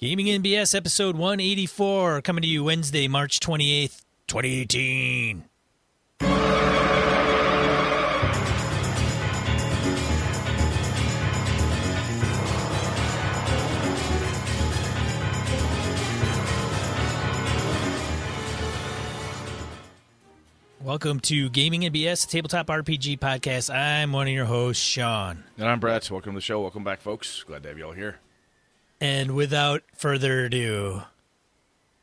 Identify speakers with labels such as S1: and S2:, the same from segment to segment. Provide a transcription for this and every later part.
S1: Gaming & BS episode 184 coming to you Wednesday, March 28th, 2018. Welcome to Gaming & BS, tabletop RPG podcast. I'm one of your hosts, Sean.
S2: And I'm Brett. Welcome to the show. Welcome back, folks. Glad to have you all here.
S1: And without further ado,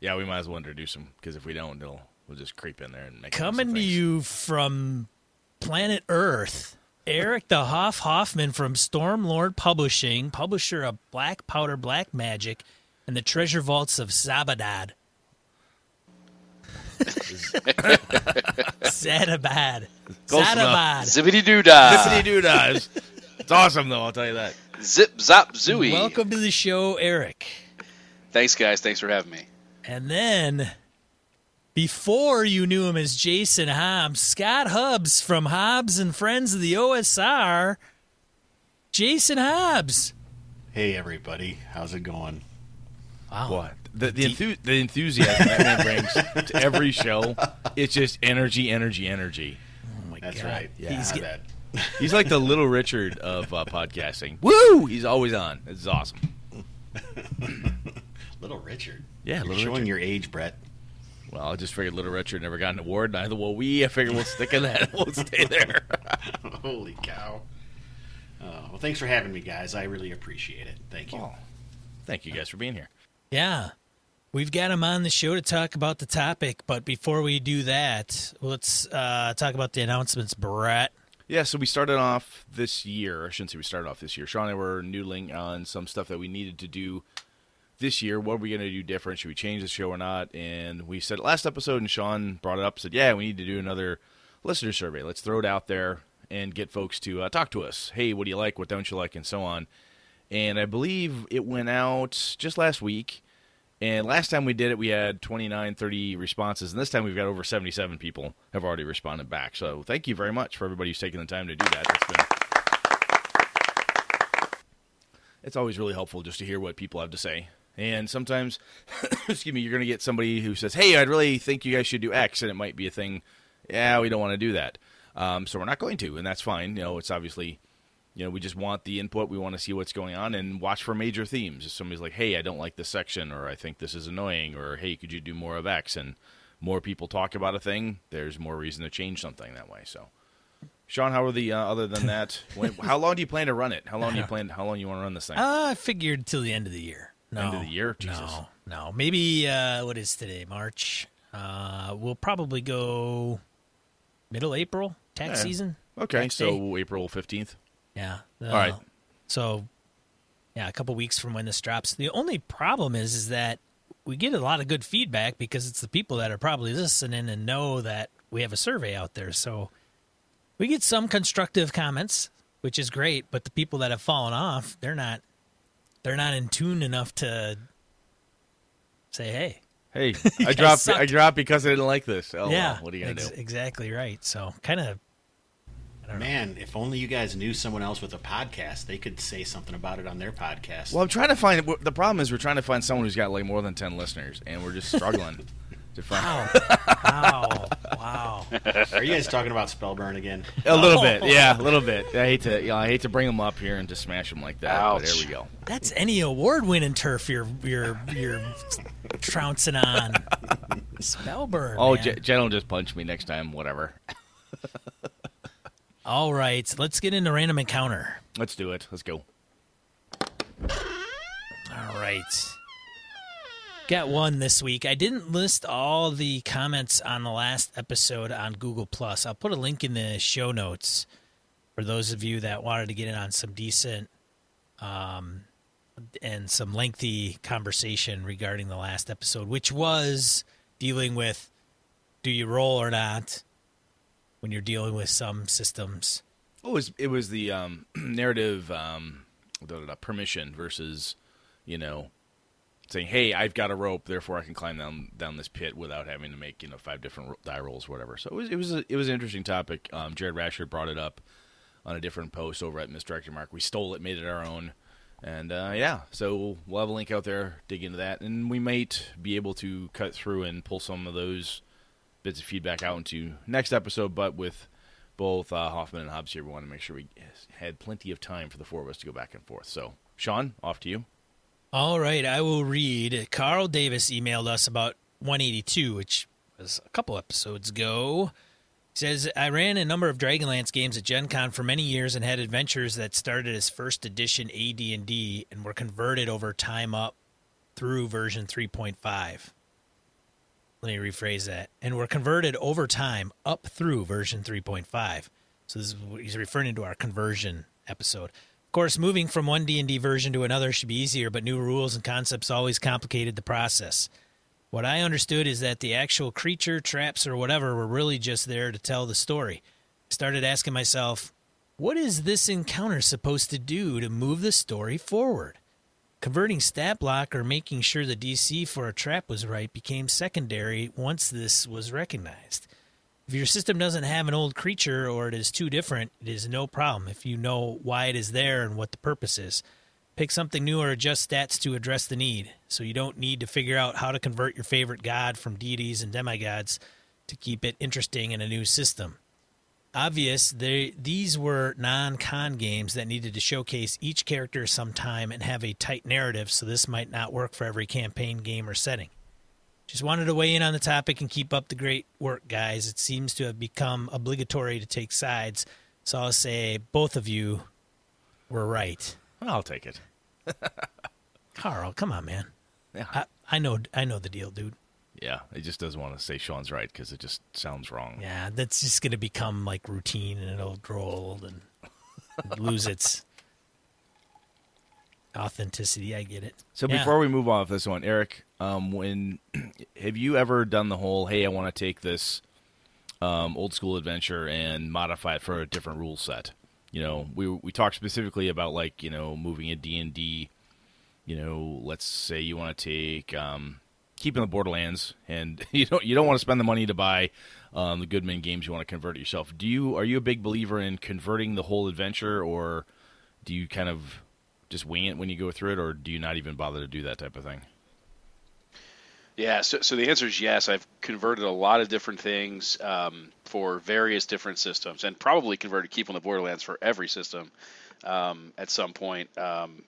S2: Yeah, we might as well introduce him because if we don't, they'll we'll just creep in there and make
S1: coming to you from planet Earth, Eric the Hoff Hoffman from Stormlord Publishing, publisher of Black Powder Black Magic and the Treasure Vaults of Zabadad. Zadabad.
S2: Close
S1: Zadabad.
S3: Zippity doo dah.
S2: Tiffany Doodahs. It's awesome, though. I'll tell you that.
S3: Zip zop zooey.
S1: Welcome to the show, Eric.
S3: Thanks, guys. Thanks for having me.
S1: And then, before you knew him as Jason Hobbs, Scott Hubbs from Hobbs and Friends of the OSR, Jason Hobbs.
S4: Hey everybody, how's it going?
S1: Wow.
S2: What the the, enthu- the enthusiasm that man brings to every show? It's just energy, energy, energy.
S1: Oh my god.
S4: That's
S1: God.
S4: right.
S2: Yeah.
S1: He's
S4: My
S1: get-
S4: bad.
S2: He's like the little Richard of uh, podcasting. Woo! He's always on. It's awesome.
S4: Little Richard.
S2: Yeah,
S4: You're
S2: Little
S4: showing
S2: Richard.
S4: your age, Brett.
S2: Well, I just figured Little Richard never got an award. Neither will we. I figured we'll stick in that. We'll stay there.
S4: Holy cow. Uh, well, thanks for having me, guys. I really appreciate it. Thank you.
S2: Oh, thank you guys for being here.
S1: Yeah. We've got him on the show to talk about the topic, but before we do that, let's uh, talk about the announcements, Brett.
S2: Yeah, so we started off this year. I shouldn't say we started off this year. Sean and I were noodling on some stuff that we needed to do this year. What are we going to do different? Should we change the show or not? And we said last episode, and Sean brought it up. Said, "Yeah, we need to do another listener survey. Let's throw it out there and get folks to uh, talk to us. Hey, what do you like? What don't you like? And so on." And I believe it went out just last week. And last time we did it, we had 29, 30 responses. And this time we've got over 77 people have already responded back. So thank you very much for everybody who's taking the time to do that. It's been. It's always really helpful just to hear what people have to say. And sometimes, excuse me, you're going to get somebody who says, hey, I'd really think you guys should do X. And it might be a thing, yeah, we don't want to do that. Um, so we're not going to. And that's fine. You know, it's obviously you know, we just want the input. We want to see what's going on and watch for major themes. If somebody's like, "Hey, I don't like this section," or "I think this is annoying," or "Hey, could you do more of X?" and more people talk about a thing, there's more reason to change something that way. So, Sean, how are the uh, other than that? When, how long do you plan to run it? How long do you plan? How long you want to run this thing?
S1: Uh, I figured till the end of the year. No,
S2: End of the year? Jesus.
S1: No, no. Maybe uh, what is today? March. Uh, we'll probably go middle April tax
S2: Yeah.
S1: season.
S2: okay,
S1: tax
S2: so
S1: day.
S2: April fifteenth.
S1: Yeah. Uh,
S2: All right.
S1: So, yeah, a couple weeks from when this drops. The only problem is, is that we get a lot of good feedback because it's the people that are probably listening and know that we have a survey out there. So we get some constructive comments, which is great. But the people that have fallen off, they're not, they're not in tune enough to say, "Hey,
S2: Hey, I dropped.
S1: suck.
S2: I dropped because I didn't like this. Oh,
S1: yeah,
S2: well, what are you gonna
S1: ex-
S2: do?
S1: Exactly right. So kind of, I don't know.
S4: Man, if only you guys knew someone else with a podcast, they could say something about it on their podcast.
S2: Well, I'm trying to find. The problem is we're trying to find someone who's got like more than ten listeners, and we're just struggling to find.
S1: Wow, wow.
S4: Are you guys talking about Spellburn again?
S2: A little oh. bit, yeah, a little bit. I hate to, you know, I hate to bring them up here and just smash them like that. But there we go.
S1: That's any award-winning turf you're you're you're trouncing on. Spellburn.
S2: Oh,
S1: man.
S2: Jen will just punch me next time. Whatever.
S1: All right, let's get into random encounter.
S2: Let's do it. Let's go.
S1: All right. Got one this week. I didn't list all the comments on the last episode on Google Plus. I'll put a link in the show notes for those of you that wanted to get in on some decent um, and some lengthy conversation regarding the last episode, which was dealing with do you roll or not when you're dealing with some systems.
S2: Oh, it was it was the um, narrative um, permission versus, you know, saying, "Hey, I've got a rope, therefore I can climb down down this pit without having to make you know five different die rolls, or whatever." So it was it was a, it was an interesting topic. Um, Jared Rascher brought it up on a different post over at Misdirected Mark. We stole it, made it our own, And uh, yeah, so we'll have a link out there. Dig into that, and we might be able to cut through and pull some of those bits of feedback out into next episode. But with both uh, Hoffman and Hobbs here, we want to make sure we had plenty of time for the four of us to go back and forth. So, Sean, off to you.
S1: All right, I will read. Carl Davis emailed us about 182, which was a couple episodes ago. He says, I ran a number of Dragonlance games at Gen Con for many years and had adventures that started as first edition AD&D and were converted over time up through version 3.5. Let me rephrase that. And were converted over time up through version 3.5. So this is what he's referring to our conversion episode. Of course, moving from one D&D version to another should be easier, but new rules and concepts always complicated the process. What I understood is that the actual creature, traps, or whatever were really just there to tell the story. I started asking myself, what is this encounter supposed to do to move the story forward? Converting stat block or making sure the DC for a trap was right became secondary once this was recognized. If your system doesn't have an old creature or it is too different, it is no problem if you know why it is there and what the purpose is. Pick something new or adjust stats to address the need, so you don't need to figure out how to convert your favorite god from deities and demigods to keep it interesting in a new system. Obvious, they, these were non con games that needed to showcase each character some time and have a tight narrative, so this might not work for every campaign game or setting. Just wanted to weigh in on the topic and keep up the great work, guys. It seems to have become obligatory to take sides, so I'll say both of you were right.
S2: I'll take it.
S1: Carl, come on, man.
S2: Yeah.
S1: I, I know, I know the deal, dude.
S2: Yeah, it just doesn't want to say Sean's right because it just sounds wrong.
S1: Yeah, that's just going to become like routine, and it'll grow old and lose its authenticity. I get it.
S2: So
S1: Yeah.
S2: before we move on with this one, Eric, um, when have you ever done the whole "Hey, I want to take this um, old school adventure and modify it for a different rule set"? You know, we we talked specifically about like you know moving a D and D. You know, let's say you want to take um, Keep on the Borderlands, and you don't you don't want to spend the money to buy um, the Goodman games. You want to convert it yourself. Do you are you a big believer in converting the whole adventure, or do you kind of just wing it when you go through it, or do you not even bother to do that type of thing?
S3: Yeah, so, so the answer is yes. I've converted a lot of different things um, for various different systems, and probably converted Keep on the Borderlands for every system um, at some point. Um,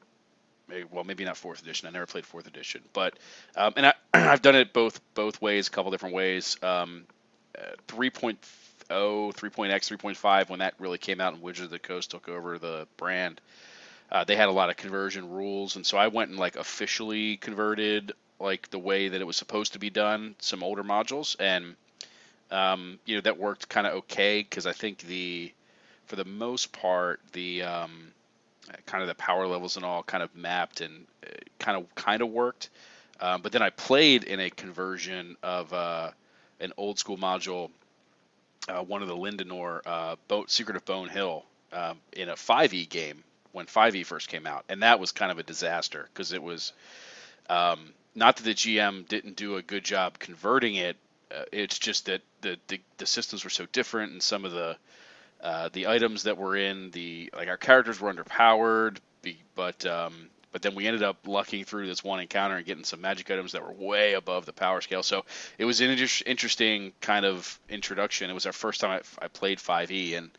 S3: well, maybe not fourth edition. I never played fourth edition, but um, and I, I've done it both both ways, a couple different ways. Um, uh, 3.0, 3.x, 3.5, when that really came out and Wizards of the Coast took over the brand. Uh, they had a lot of conversion rules, and so I went and like officially converted like the way that it was supposed to be done. Some older modules, and um, you know that worked kind of okay because I think the for the most part the um, kind of the power levels and all kind of mapped and uh, kind of kind of worked. Um, but then I played in a conversion of uh, an old school module, uh, one of the Lendore uh, Boat Secret of Bone Hill um, in a 5e game when 5e first came out, and that was kind of a disaster because it was um, not that the GM didn't do a good job converting it. Uh, it's just that the, the the systems were so different, and some of the uh, the items that were in the like our characters were underpowered, but um, but then we ended up lucking through this one encounter and getting some magic items that were way above the power scale. So it was an inter- interesting kind of introduction. It was our first time I, I played 5e, and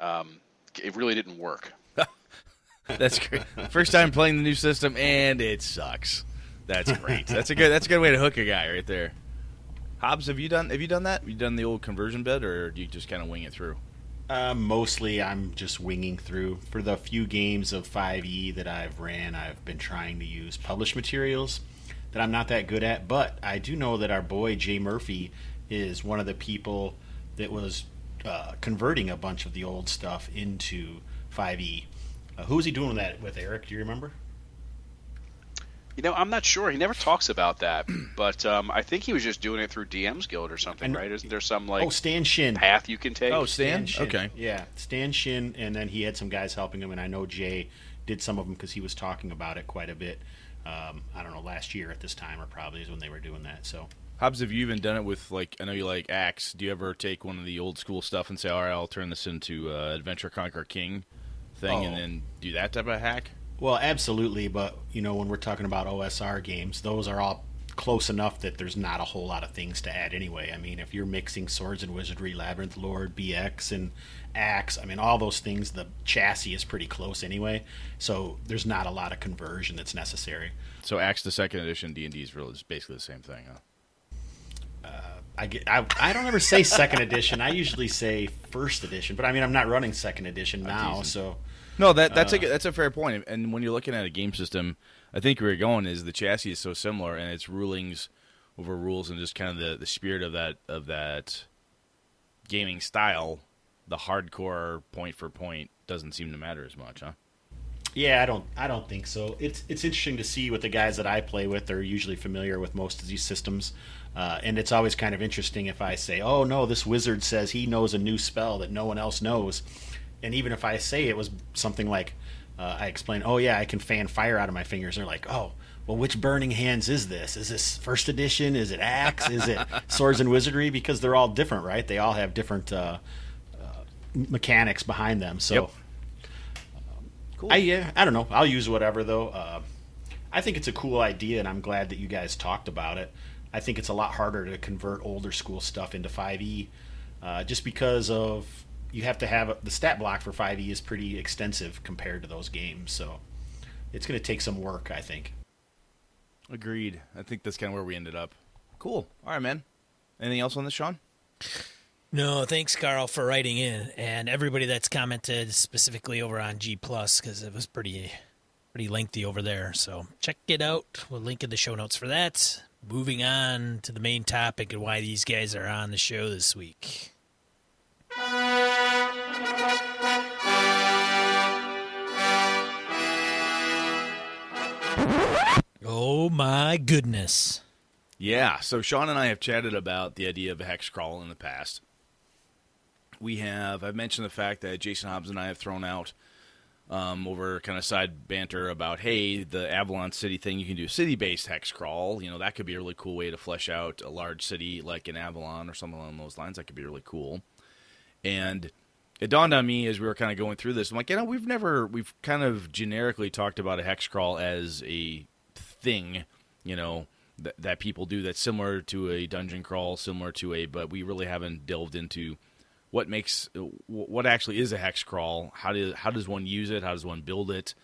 S3: um, it really didn't work.
S2: That's great. First time playing the new system, and it sucks. That's great. That's a good. That's a good way to hook a guy right there. Hobbs, have you done? Have you done that? Have you done the old conversion bit, or do you just kind of wing it through?
S4: Uh, mostly, I'm just winging through. For the few games of 5e that I've ran, I've been trying to use published materials that I'm not that good at. But I do know that our boy Jay Murphy is one of the people that was uh, converting a bunch of the old stuff into 5e. Uh, was he doing that with, Eric? Do you remember?
S3: You know, I'm not sure. He never talks about that, but um, I think he was just doing it through DM's Guild or something,
S4: And-
S3: right? Isn't there some like
S4: oh, Stan Shinn.
S3: path you can take?
S2: Oh, Stan.
S4: Shinn.
S2: Okay.
S4: Yeah, Stan Shinn, and then he had some guys helping him, and I know Jay did some of them because he was talking about it quite a bit. Um, I don't know, last year at this time, or probably is when they were doing that. So
S2: Hobbs, have you even done it with like? I know you like ACKS. Do you ever take one of the old school stuff and say, "All right, I'll turn this into uh, Adventure Conquer King thing," and
S4: Oh.
S2: then do that type of hack?
S4: Well, absolutely, but you know when we're talking about OSR games, those are all close enough that there's not a whole lot of things to add anyway. I mean, if you're mixing Swords and Wizardry, Labyrinth Lord, BX, and ACKS, I mean, all those things, the chassis is pretty close anyway. So there's not a lot of conversion that's necessary.
S2: So ACKS the second edition D and D is really is basically the same thing, huh?
S4: Uh, I get, I, I don't ever say second edition. I usually say first edition, but I mean I'm not running second edition now, so
S2: No, that that's a that's a fair point. And when you're looking at a game system, I think where you're going is the chassis is so similar, and its rulings over rules and just kind of the, the spirit of that of that gaming style. The hardcore point for point doesn't seem to matter as much, huh?
S4: Yeah, I don't. I don't think so. It's it's interesting to see what the guys that I play with are usually familiar with most of these systems, uh, and it's always kind of interesting if I say, "Oh no, this wizard says he knows a new spell that no one else knows," and even if I say it was something like, uh, I explain, "Oh yeah, I can fan fire out of my fingers," they're like, "Oh." Well, which Burning Hands is this? Is this first edition? Is it ACKS? Is it Swords and Wizardry? Because they're all different, right? They all have different uh, uh, mechanics behind them. So,
S2: Yep.
S4: I yeah, I don't know. I'll use whatever though. Uh, I think it's a cool idea, and I'm glad that you guys talked about it. I think it's a lot harder to convert older school stuff into 5e, uh, just because of you have to have the stat block for 5e is pretty extensive compared to those games. So it's going to take some work, I think.
S2: Agreed. I think that's kind of where we ended up. Cool. All right, man. Anything else on this, Sean?
S1: No, thanks, Carl, for writing in, and everybody that's commented specifically over on G Plus because it was pretty, pretty lengthy over there. So check it out. We'll link in the show notes for that. Moving on to the main topic and why these guys are on the show this week. Oh my goodness.
S2: Yeah. So Sean and I have chatted about the idea of a hex crawl in the past. We have. I've mentioned the fact that Jason Hobbs and I have thrown out um, over kind of side banter about, hey, the Avalon City thing. You can do a city-based hex crawl. You know that could be a really cool way to flesh out a large city like in Avalon or something along those lines. That could be really cool. And it dawned on me as we were kind of going through this. I'm like, you know, we've never, we've kind of generically talked about a hex crawl as a thing, you know, that, that people do that's similar to a dungeon crawl, similar to a, but we really haven't delved into what makes, what actually is a hex crawl. How does, how does one use it? How does one build it?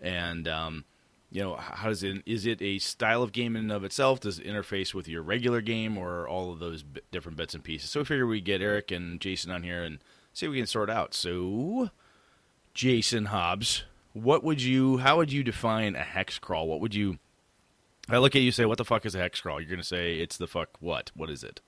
S2: And, um, you know, how does it, is it a style of game in and of itself? Does it interface with your regular game or all of those b- different bits and pieces? So we figure we get Eric and Jason on here and see if we can sort out. So, Jason Hobbs, what would you, how would you define a hex crawl? What would you, I look at you say, what the fuck is a hex crawl? You're going to say, it's the fuck what? What is it?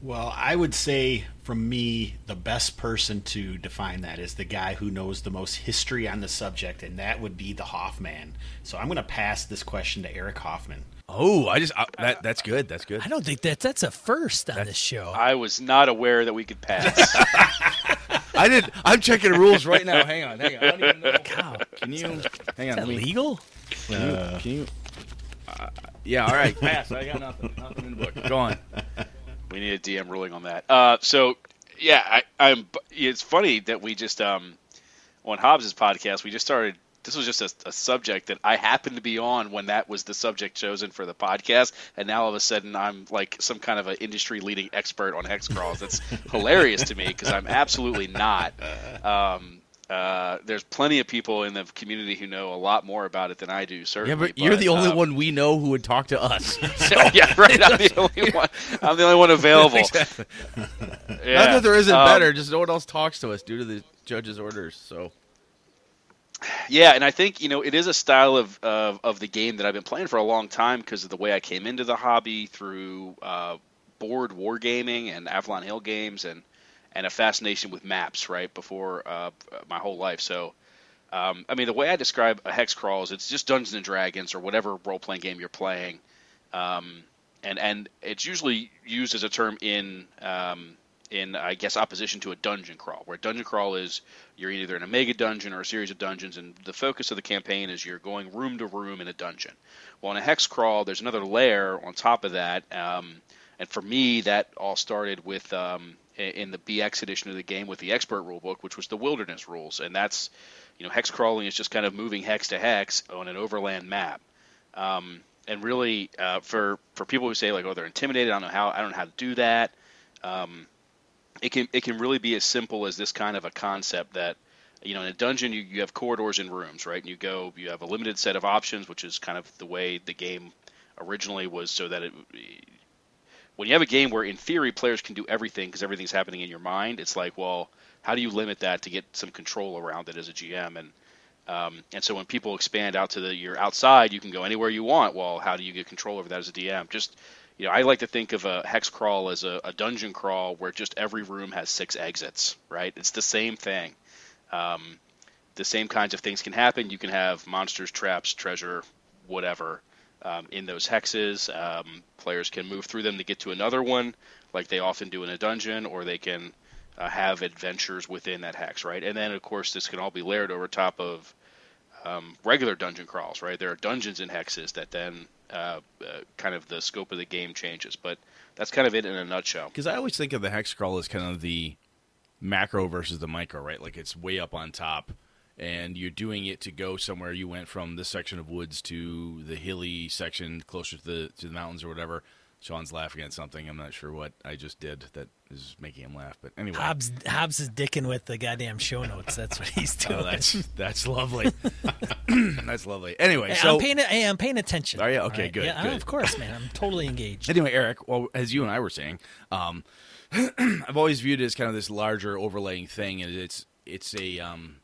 S4: Well, I would say from me, the best person to define that is the guy who knows the most history on the subject, and that would be the Hoffman. So I'm going to pass this question to Eric Hoffman.
S2: Oh, I just, I, that, that's good. That's good.
S1: I don't think that that's a first on this show.
S3: I was not aware that we could pass.
S2: I did, I'm checking the rules right now. Hang on, hang on. I don't even know.
S1: Cow.
S2: Can you, hang on.
S1: Is that legal?
S2: can you, can you uh, yeah, all right. Pass. I got nothing. Nothing in the book. Go on.
S3: We need a DM ruling on that. Uh, so yeah, I, I'm. It's funny that we just um, on Hobbs's podcast we just started. This was just a, a subject that I happened to be on when that was the subject chosen for the podcast, and now all of a sudden I'm like some kind of an industry leading expert on hex crawls. That's hilarious to me because I'm absolutely not. Um, uh, there's plenty of people in the community who know a lot more about it than I do.
S2: Yeah,
S3: Certainly,
S2: but you're the only
S3: um,
S2: one we know who would talk to us.
S3: yeah, right. I'm the only one. I'm the only one available.
S2: Exactly.
S3: Yeah.
S2: Not that there isn't
S3: Um,
S2: better, just no one else talks to us due to the judge's orders. So
S3: Yeah, and I think you know it is a style of of, of the game that I've been playing for a long time because of the way I came into the hobby through uh, board wargaming and Avalon Hill games and and a fascination with maps right before uh, my whole life. So. Um, I mean, the way I describe a hex crawl is it's just Dungeons and Dragons or whatever role playing game you're playing, um, and and it's usually used as a term in um, in I guess opposition to a dungeon crawl, where dungeon crawl is you're either in a mega dungeon or a series of dungeons, and the focus of the campaign is you're going room to room in a dungeon. Well, in a hex crawl, there's another layer on top of that, um, and for me, that all started with um, in the BX edition of the game with the expert rulebook, which was the wilderness rules, and that's you know hex crawling is just kind of moving hex to hex on an overland map. Um, and really, uh, for for people who say like, oh, they're intimidated, I don't know how, I don't know how to do that. Um, it can it can really be as simple as this kind of a concept that you know in a dungeon you, you have corridors and rooms right and you go you have a limited set of options which is kind of the way the game originally was so that it when you have a game where in theory players can do everything because everything's happening in your mind it's like well how do you limit that to get some control around it as a gm and um, and so when people expand out to the you're outside you can go anywhere you want well how do you get control over that as a dm just you know, I like to think of a hex crawl as a, a, dungeon crawl where just every room has six exits, right? It's the same thing. Um, the same kinds of things can happen. You can have monsters, traps, treasure, whatever um, in those hexes. Um, players can move through them to get to another one, like they often do in a dungeon, or they can uh, have adventures within that hex, right? And then, of course, this can all be layered over top of um, regular dungeon crawls, right? There are dungeons and hexes that then uh, uh, kind of the scope of the game changes. But that's kind of it in a nutshell.
S2: Because I always think of the hex crawl as kind of the macro versus the micro, right? Like it's way up on top, and you're doing it to go somewhere. You went from this section of woods to the hilly section closer to the to the mountains or whatever. Sean's laughing at something. I'm not sure what I just did that is making him laugh. But anyway,
S1: Hobbs Hobbs is dicking with the goddamn show notes. That's what he's doing.
S2: oh, that's that's lovely. that's lovely. Anyway,
S1: hey,
S2: so
S1: I'm paying, hey, I'm paying attention.
S2: Are you okay?
S1: Right?
S2: Good.
S1: Yeah,
S2: good.
S1: of course, man. I'm totally engaged.
S2: Anyway, Eric. Well, as you and I were saying, um, I've always viewed it as kind of this larger overlaying thing, and it's it's a um,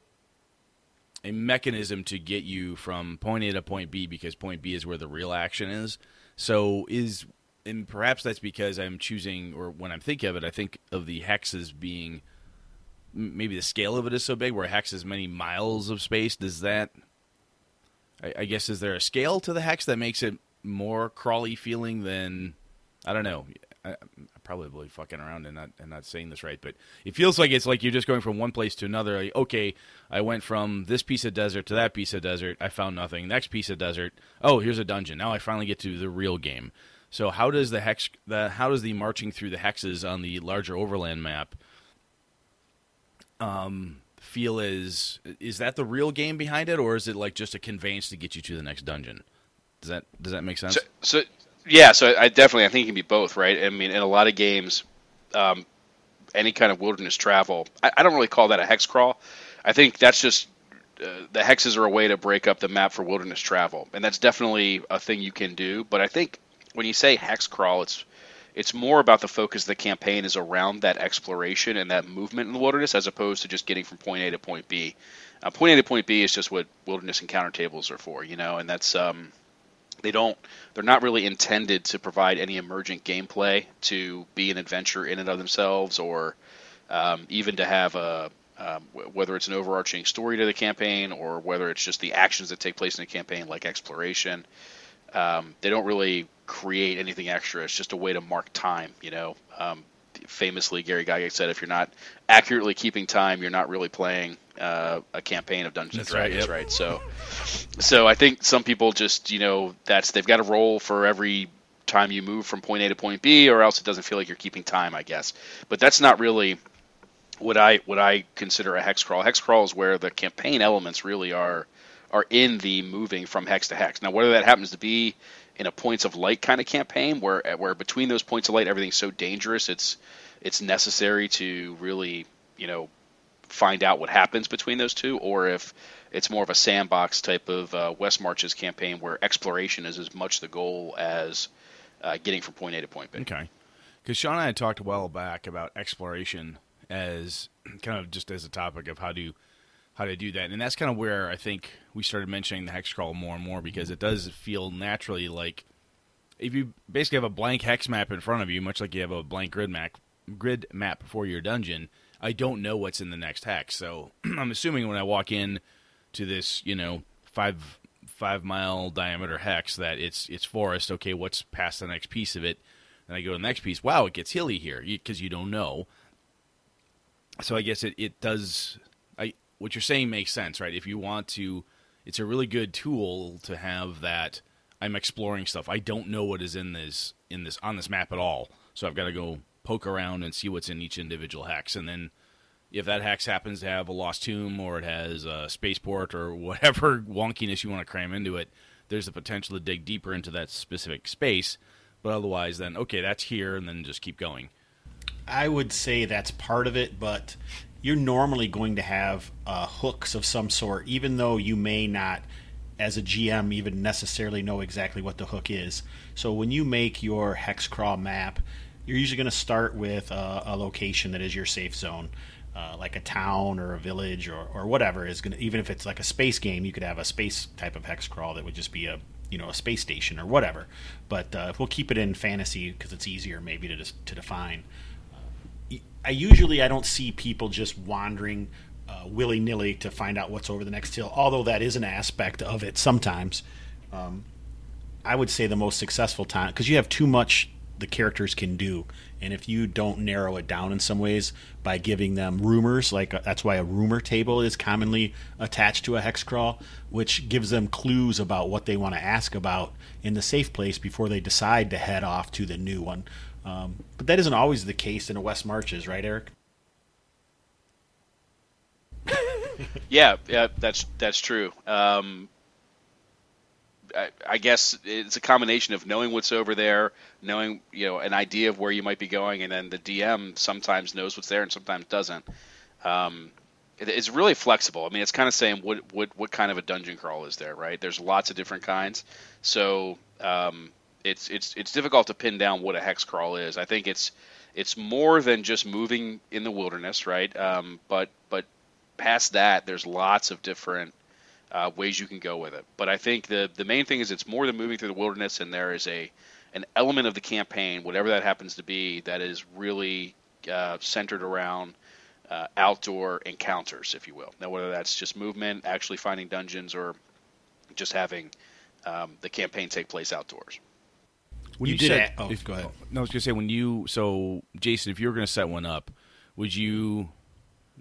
S2: a mechanism to get you from point A to point B because point B is where the real action is. So is and perhaps that's because I'm choosing, or when I'm thinking of it, I think of the hex as being maybe the scale of it is so big, where hex has many miles of space. Does that? I, I guess is there a scale to the hex that makes it more crawly feeling than I don't know. Probably fucking around and not and not saying this right, but it feels like it's like you're just going from one place to another. Like, okay, I went from this piece of desert to that piece of desert. I found nothing. Next piece of desert. Oh, here's a dungeon. Now I finally get to the real game. So how does the hex the how does the marching through the hexes on the larger overland map um, feel as is that the real game behind it or is it like just a conveyance to get you to the next dungeon? Does that does that make sense?
S3: So, so yeah, so I definitely I think it can be both, right? I mean, in a lot of games, um, any kind of wilderness travel, I, I, don't really call that a hex crawl. I think that's just uh, the hexes are a way to break up the map for wilderness travel, and that's definitely a thing you can do. But I think when you say hex crawl, it's it's more about the focus of the campaign is around that exploration and that movement in the wilderness as opposed to just getting from point A to point B. Uh, point A to point B is just what wilderness encounter tables are for, you know, and that's um, they don't they're not really intended to provide any emergent gameplay to be an adventure in and of themselves or um, even to have a um, whether it's an overarching story to the campaign or whether it's just the actions that take place in a campaign like exploration. Um, they don't really create anything extra. It's just a way to mark time. You know, um, famously Gary Gygax said, if you're not accurately keeping time, you're not really playing uh, a campaign of Dungeons
S2: that's
S3: and Dragons,
S2: right,
S3: yep. right? So, so I think some people just you know that's they've got a roll for every time you move from point A to point B, or else it doesn't feel like you're keeping time, I guess. But that's not really what I what I consider a hex crawl. Hex crawl is where the campaign elements really are are in the moving from hex to hex. Now, whether that happens to be in a points of light kind of campaign where where between those points of light everything's so dangerous it's it's necessary to really you know find out what happens between those two or if it's more of a sandbox type of uh, West Marches campaign where exploration is as much the goal as uh, getting from point A to point B.
S2: Okay, because Sean and I had talked a while back about exploration as kind of just as a topic of how to how to do that. And that's kind of where I think we started mentioning the hex crawl more and more because it does feel naturally like if you basically have a blank hex map in front of you, much like you have a blank grid map grid map for your dungeon, I don't know what's in the next hex. So I'm assuming when I walk in to this, you know, five five mile diameter hex that it's it's forest. Okay, what's past the next piece of it? Then I go to the next piece. Wow, it gets hilly here because you, you don't know. So I guess it, it does I what you're saying makes sense, right? If you want to, it's a really good tool to have that. I'm exploring stuff. I don't know what is in this in this on this map at all, so I've got to go poke around and see what's in each individual hex, and then if that hex happens to have a lost tomb or it has a spaceport or whatever wonkiness you want to cram into it, there's the potential to dig deeper into that specific space. But otherwise, then okay, that's here, and then just keep going.
S4: I would say that's part of it, but you're normally going to have uh, hooks of some sort, even though you may not, as a GM, even necessarily know exactly what the hook is. So when you make your hex crawl map, you're usually going to start with a, a, location that is your safe zone. Uh, like a town or a village or, or whatever is going to even if it's like a space game you could have a space type of hex crawl that would just be a you know a space station or whatever but uh, we'll keep it in fantasy because it's easier maybe to to define I usually I don't see people just wandering uh, willy nilly to find out what's over the next hill. Although that is an aspect of it sometimes. Um, I would say the most successful time because you have too much the characters can do, and if you don't narrow it down in some ways by giving them rumors, like uh, that's why a rumor table is commonly attached to a hex crawl, which gives them clues about what they want to ask about in the safe place before they decide to head off to the new one. Um, but that isn't always the case in a West Marches, right, Eric?
S3: yeah, yeah, that's that's true. Um, I, I, guess it's a combination of knowing what's over there, knowing you know an idea of where you might be going, and then the DM sometimes knows what's there and sometimes doesn't. Um, it, it's really flexible. I mean, it's kind of saying what what what kind of a dungeon crawl is there, right? There's lots of different kinds, so um, it's it's it's difficult to pin down what a hex crawl is. I think it's it's more than just moving in the wilderness, right? Um, but but past that, there's lots of different uh, ways you can go with it. But I think the the main thing is it's more than moving through the wilderness, and there is a an element of the campaign, whatever that happens to be, that is really uh, centered around uh, outdoor encounters, if you will. Now, whether that's just movement, actually finding dungeons, or just having um, the campaign take place outdoors.
S2: When you, you did said, oh, if, go ahead. No, I was gonna say when you so Jason, if you were gonna set one up, would you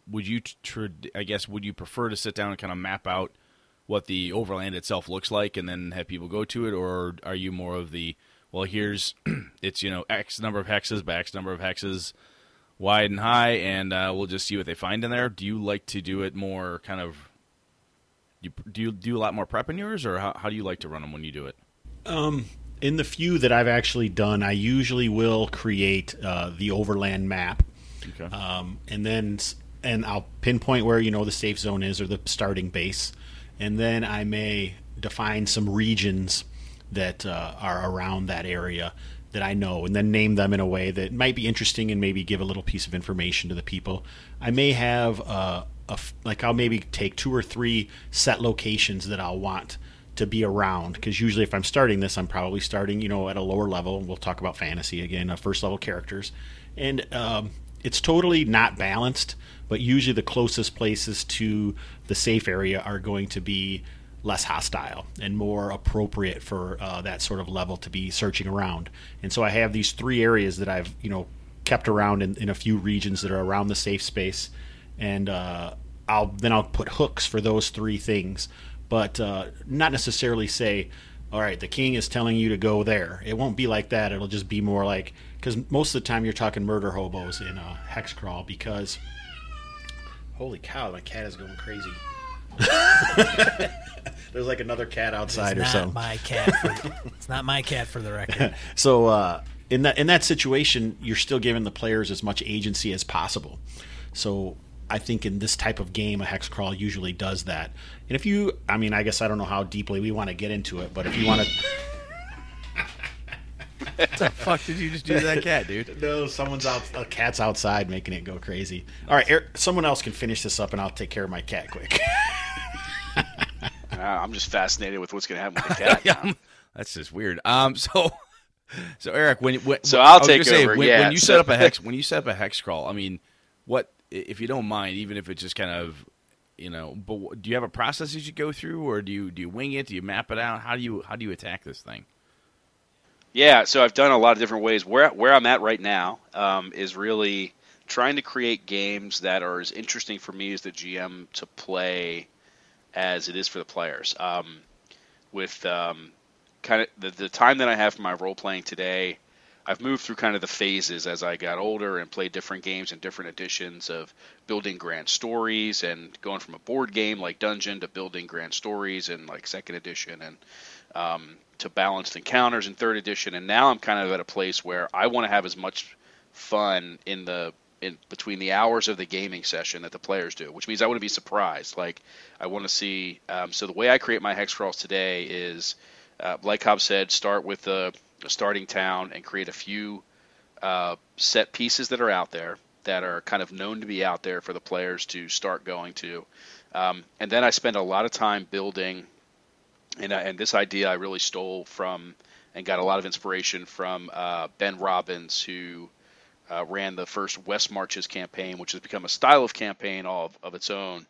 S2: would you tr- I guess would you prefer to sit down and kind of map out what the overland itself looks like and then have people go to it, or are you more of the well, here's it's you know X number of hexes by X number of hexes, wide and high, and uh, we'll just see what they find in there. Do you like to do it more kind of? Do you do, you do a lot more prep in yours, or how, how do you like to run them when you do it?
S4: Um, in the few that I've actually done, I usually will create uh, the overland map, okay. um, and then and I'll pinpoint where you know the safe zone is or the starting base, and then I may define some regions that uh, are around that area that I know, and then name them in a way that might be interesting and maybe give a little piece of information to the people. I may have uh, a, like I'll maybe take two or three set locations that I'll want to be around because usually if I'm starting this, I'm probably starting you know at a lower level. We'll talk about fantasy again, uh, first level characters, and um, it's totally not balanced. But usually the closest places to the safe area are going to be less hostile and more appropriate for uh, that sort of level to be searching around. And so I have these three areas that I've you know kept around in, in a few regions that are around the safe space, and uh, I'll then I'll put hooks for those three things but uh, not necessarily say, all right, the king is telling you to go there. It won't be like that. It'll just be more like because most of the time you're talking murder hobos in a hex crawl because holy cow, my cat is going crazy. There's like another cat outside or something.
S1: My cat. For, it's not my cat for the record.
S4: so uh, in that in that situation, you're still giving the players as much agency as possible. So I think in this type of game, a hex crawl usually does that. And if you, I mean, I guess I don't know how deeply we want to get into it, but if you want to.
S2: What the fuck did you just do to that cat, dude?
S4: No, someone's out. A cat's outside making it go crazy. All right, Eric, someone else can finish this up, and I'll take care of my cat quick.
S3: I'm just fascinated with what's going to happen with the cat. yeah,
S2: that's just weird. Um, so, so Eric, when, when
S3: so I'll take over. Say,
S2: when,
S3: yeah,
S2: when you so. set up a hex, when you set up a hex crawl, I mean, what if you don't mind, even if it's just kind of you know but do you have a process that you go through or do you do you wing it do you map it out how do you how do you attack this thing
S3: yeah so i've done a lot of different ways. Where where i'm at right now um, is really trying to create games that are as interesting for me as the gm to play as it is for the players. Um, with um, kind of the, the time that i have for my role playing today I've moved through kind of the phases as I got older and played different games and different editions of building grand stories and going from a board game like Dungeon to building grand stories and like second edition and um, to balanced encounters in third edition. And now I'm kind of at a place where I want to have as much fun in the in between the hours of the gaming session that the players do, which means I want to be surprised. Like I want to see. Um, so the way I create my hex crawls today is, uh, like Cobb said, start with the starting town and create a few uh, set pieces that are out there that are kind of known to be out there for the players to start going to, um, and then I spend a lot of time building. And, uh, and this idea I really stole from and got a lot of inspiration from uh, Ben Robbins, who uh, ran the first West Marches campaign, which has become a style of campaign all of, of its own.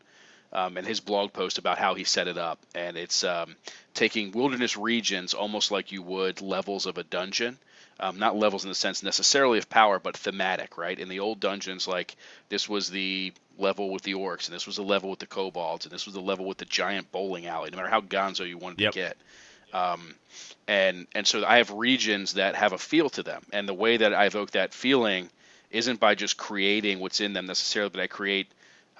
S3: Um, and his blog post about how he set it up. And it's um, taking wilderness regions almost like you would levels of a dungeon. Um, not levels in the sense necessarily of power, but thematic, right? In the old dungeons, like this was the level with the orcs, and this was the level with the kobolds, and this was the level with the giant bowling alley. No matter how gonzo you wanted yep. to get, um, and and so I have regions that have a feel to them, and the way that I evoke that feeling isn't by just creating what's in them necessarily, but I create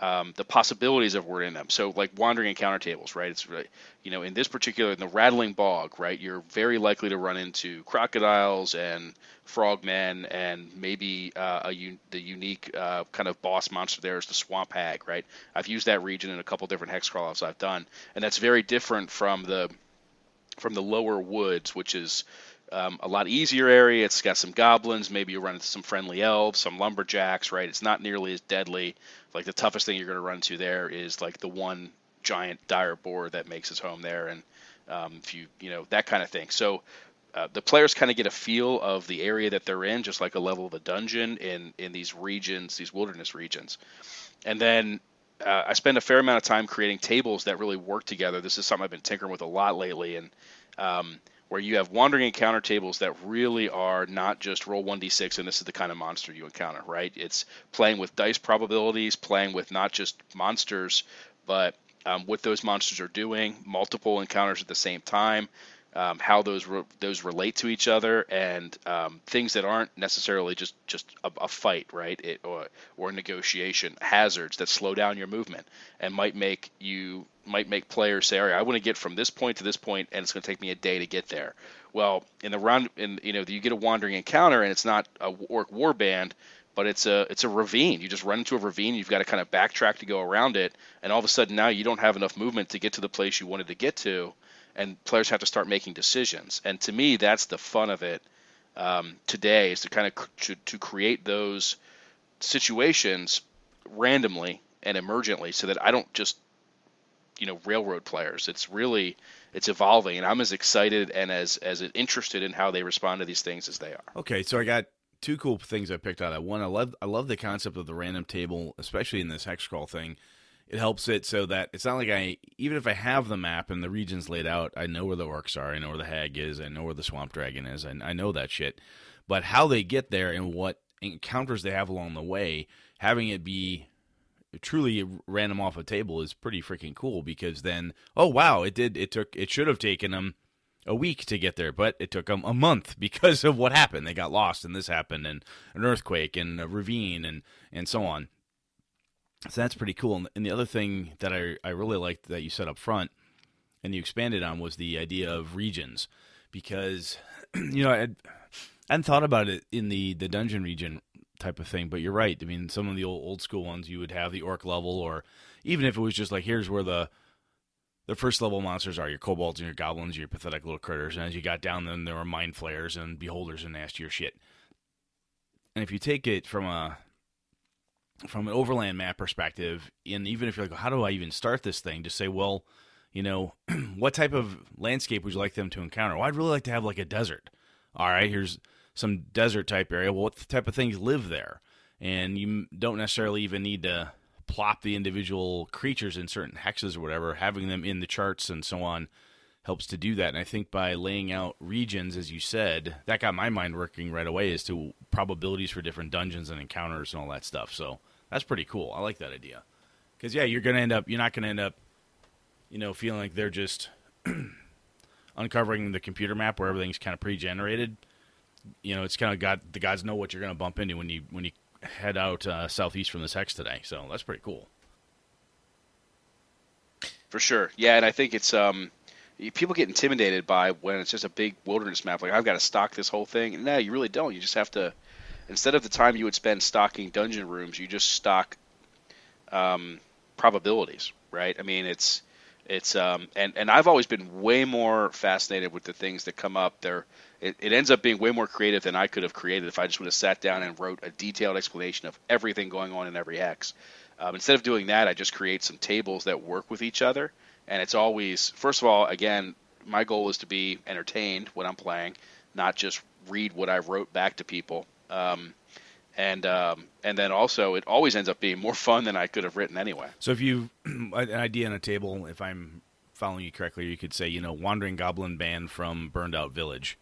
S3: um, the possibilities of what in them. So like wandering encounter tables, right? It's you know in this particular in the rattling bog, right? You're very likely to run into crocodiles and frogmen and maybe uh, a the unique uh, kind of boss monster there is the swamp hag, right? I've used that region in a couple different hex crawls I've done, and that's very different from the from the lower woods, which is um, a lot easier area. It's got some goblins. Maybe you run into some friendly elves, some lumberjacks, right? It's not nearly as deadly. Like the toughest thing you're going to run into there is like the one giant dire boar that makes his home there, and um, if you you know that kind of thing. So uh, the players kind of get a feel of the area that they're in, just like a level of a dungeon in in these regions, these wilderness regions, and then uh, I spend a fair amount of time creating tables that really work together. This is something I've been tinkering with a lot lately, and um, where you have wandering encounter tables that really are not just roll 1d6 and this is the kind of monster you encounter, right? It's playing with dice probabilities, playing with not just monsters, but um, what those monsters are doing, multiple encounters at the same time, um, how those re- those relate to each other, and um, things that aren't necessarily just just a, a fight, right? It, or or negotiation, hazards that slow down your movement and might make you might make players say, all right, I want to get from this point to this point, and it's going to take me a day to get there. Well, in the round, in you know, you get a wandering encounter, and it's not a orc war band, but it's a it's a ravine. You just run into a ravine. You've got to kind of backtrack to go around it, and all of a sudden now you don't have enough movement to get to the place you wanted to get to and players have to start making decisions. And to me, that's the fun of it um, today is to kind of to, to create those situations randomly and emergently, so that I don't just you know railroad players. It's really it's evolving, and I'm as excited and as as interested in how they respond to these things as they are.
S2: Okay, so I got two cool things I picked out of. One, I love I love the concept of the random table, especially in this hex crawl thing it helps it so that it's not like I even if I have the map and the regions laid out, I know where the orcs are, I know where the hag is, I know where the swamp dragon is, and I know that shit. But how they get there and what encounters they have along the way, having it be truly ran random off a table is pretty freaking cool because then oh wow it did it took it should have taken them a week to get there but it took them a month because of what happened they got lost and this happened and an earthquake and a ravine and and so on so that's pretty cool. And the other thing that I, I really liked that you said up front and you expanded on was the idea of regions because, you know, I hadn't thought about it in the, the dungeon region type of thing, but you're right. I mean, some of the old, old school ones, you would have the orc level, or even if it was just like, here's where the, the first level monsters are your kobolds and your goblins, your pathetic little critters. And as you got down, then there were mind flayers and beholders and nastier shit. And if you take it from a from an overland map perspective, and even if you're like, how do I even start this thing? To say, well, you know, what type of landscape would you like them to encounter? Well, I'd really like to have like a desert. All right, here's some desert type area. Well, what type of things live there? And you don't necessarily even need to plop the individual creatures in certain hexes or whatever. Having them in the charts and so on helps to do that. And I think by laying out regions, as you said, that got my mind working right away as to probabilities for different dungeons and encounters and all that stuff. So that's pretty cool. I like that idea. Because yeah, you're gonna end up. You're not gonna end up, you know, feeling like they're just uncovering the computer map where everything's kind of pre-generated. You know, it's kind of got the gods know what you're going to bump into when you when you head out uh, southeast from this hex today. So that's pretty cool.
S3: For sure, yeah, and I think it's um, people get intimidated by when it's just a big wilderness map. Like I've got to stock this whole thing. No, you really don't. You just have to. Instead of the time you would spend stocking dungeon rooms, you just stock um, probabilities, right? I mean, it's it's um, and and I've always been way more fascinated with the things that come up. There, it, it ends up being way more creative than I could have created if I just would have sat down and wrote a detailed explanation of everything going on in every hex. Um, instead of doing that, I just create some tables that work with each other, and it's always first of all, again, my goal is to be entertained when I'm playing, not just read what I wrote back to people. Um, and um, and then also it always ends up being more fun than I could have written anyway.
S2: So if you an idea on a table, if I'm following you correctly, you could say, you know, wandering goblin band from burned out village.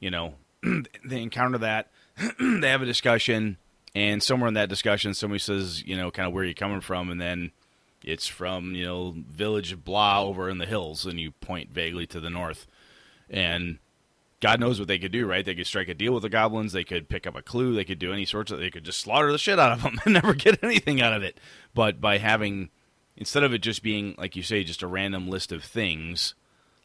S2: You know, they encounter that, they have a discussion, and somewhere in that discussion, somebody says, you know, kind of where you're coming from, and then it's from you know village blah over in the hills, and you point vaguely to the north, and God knows what they could do, right? They could strike a deal with the goblins. They could pick up a clue. They could do any sorts of. They could just slaughter the shit out of them and never get anything out of it. But by having, instead of it just being like you say, just a random list of things,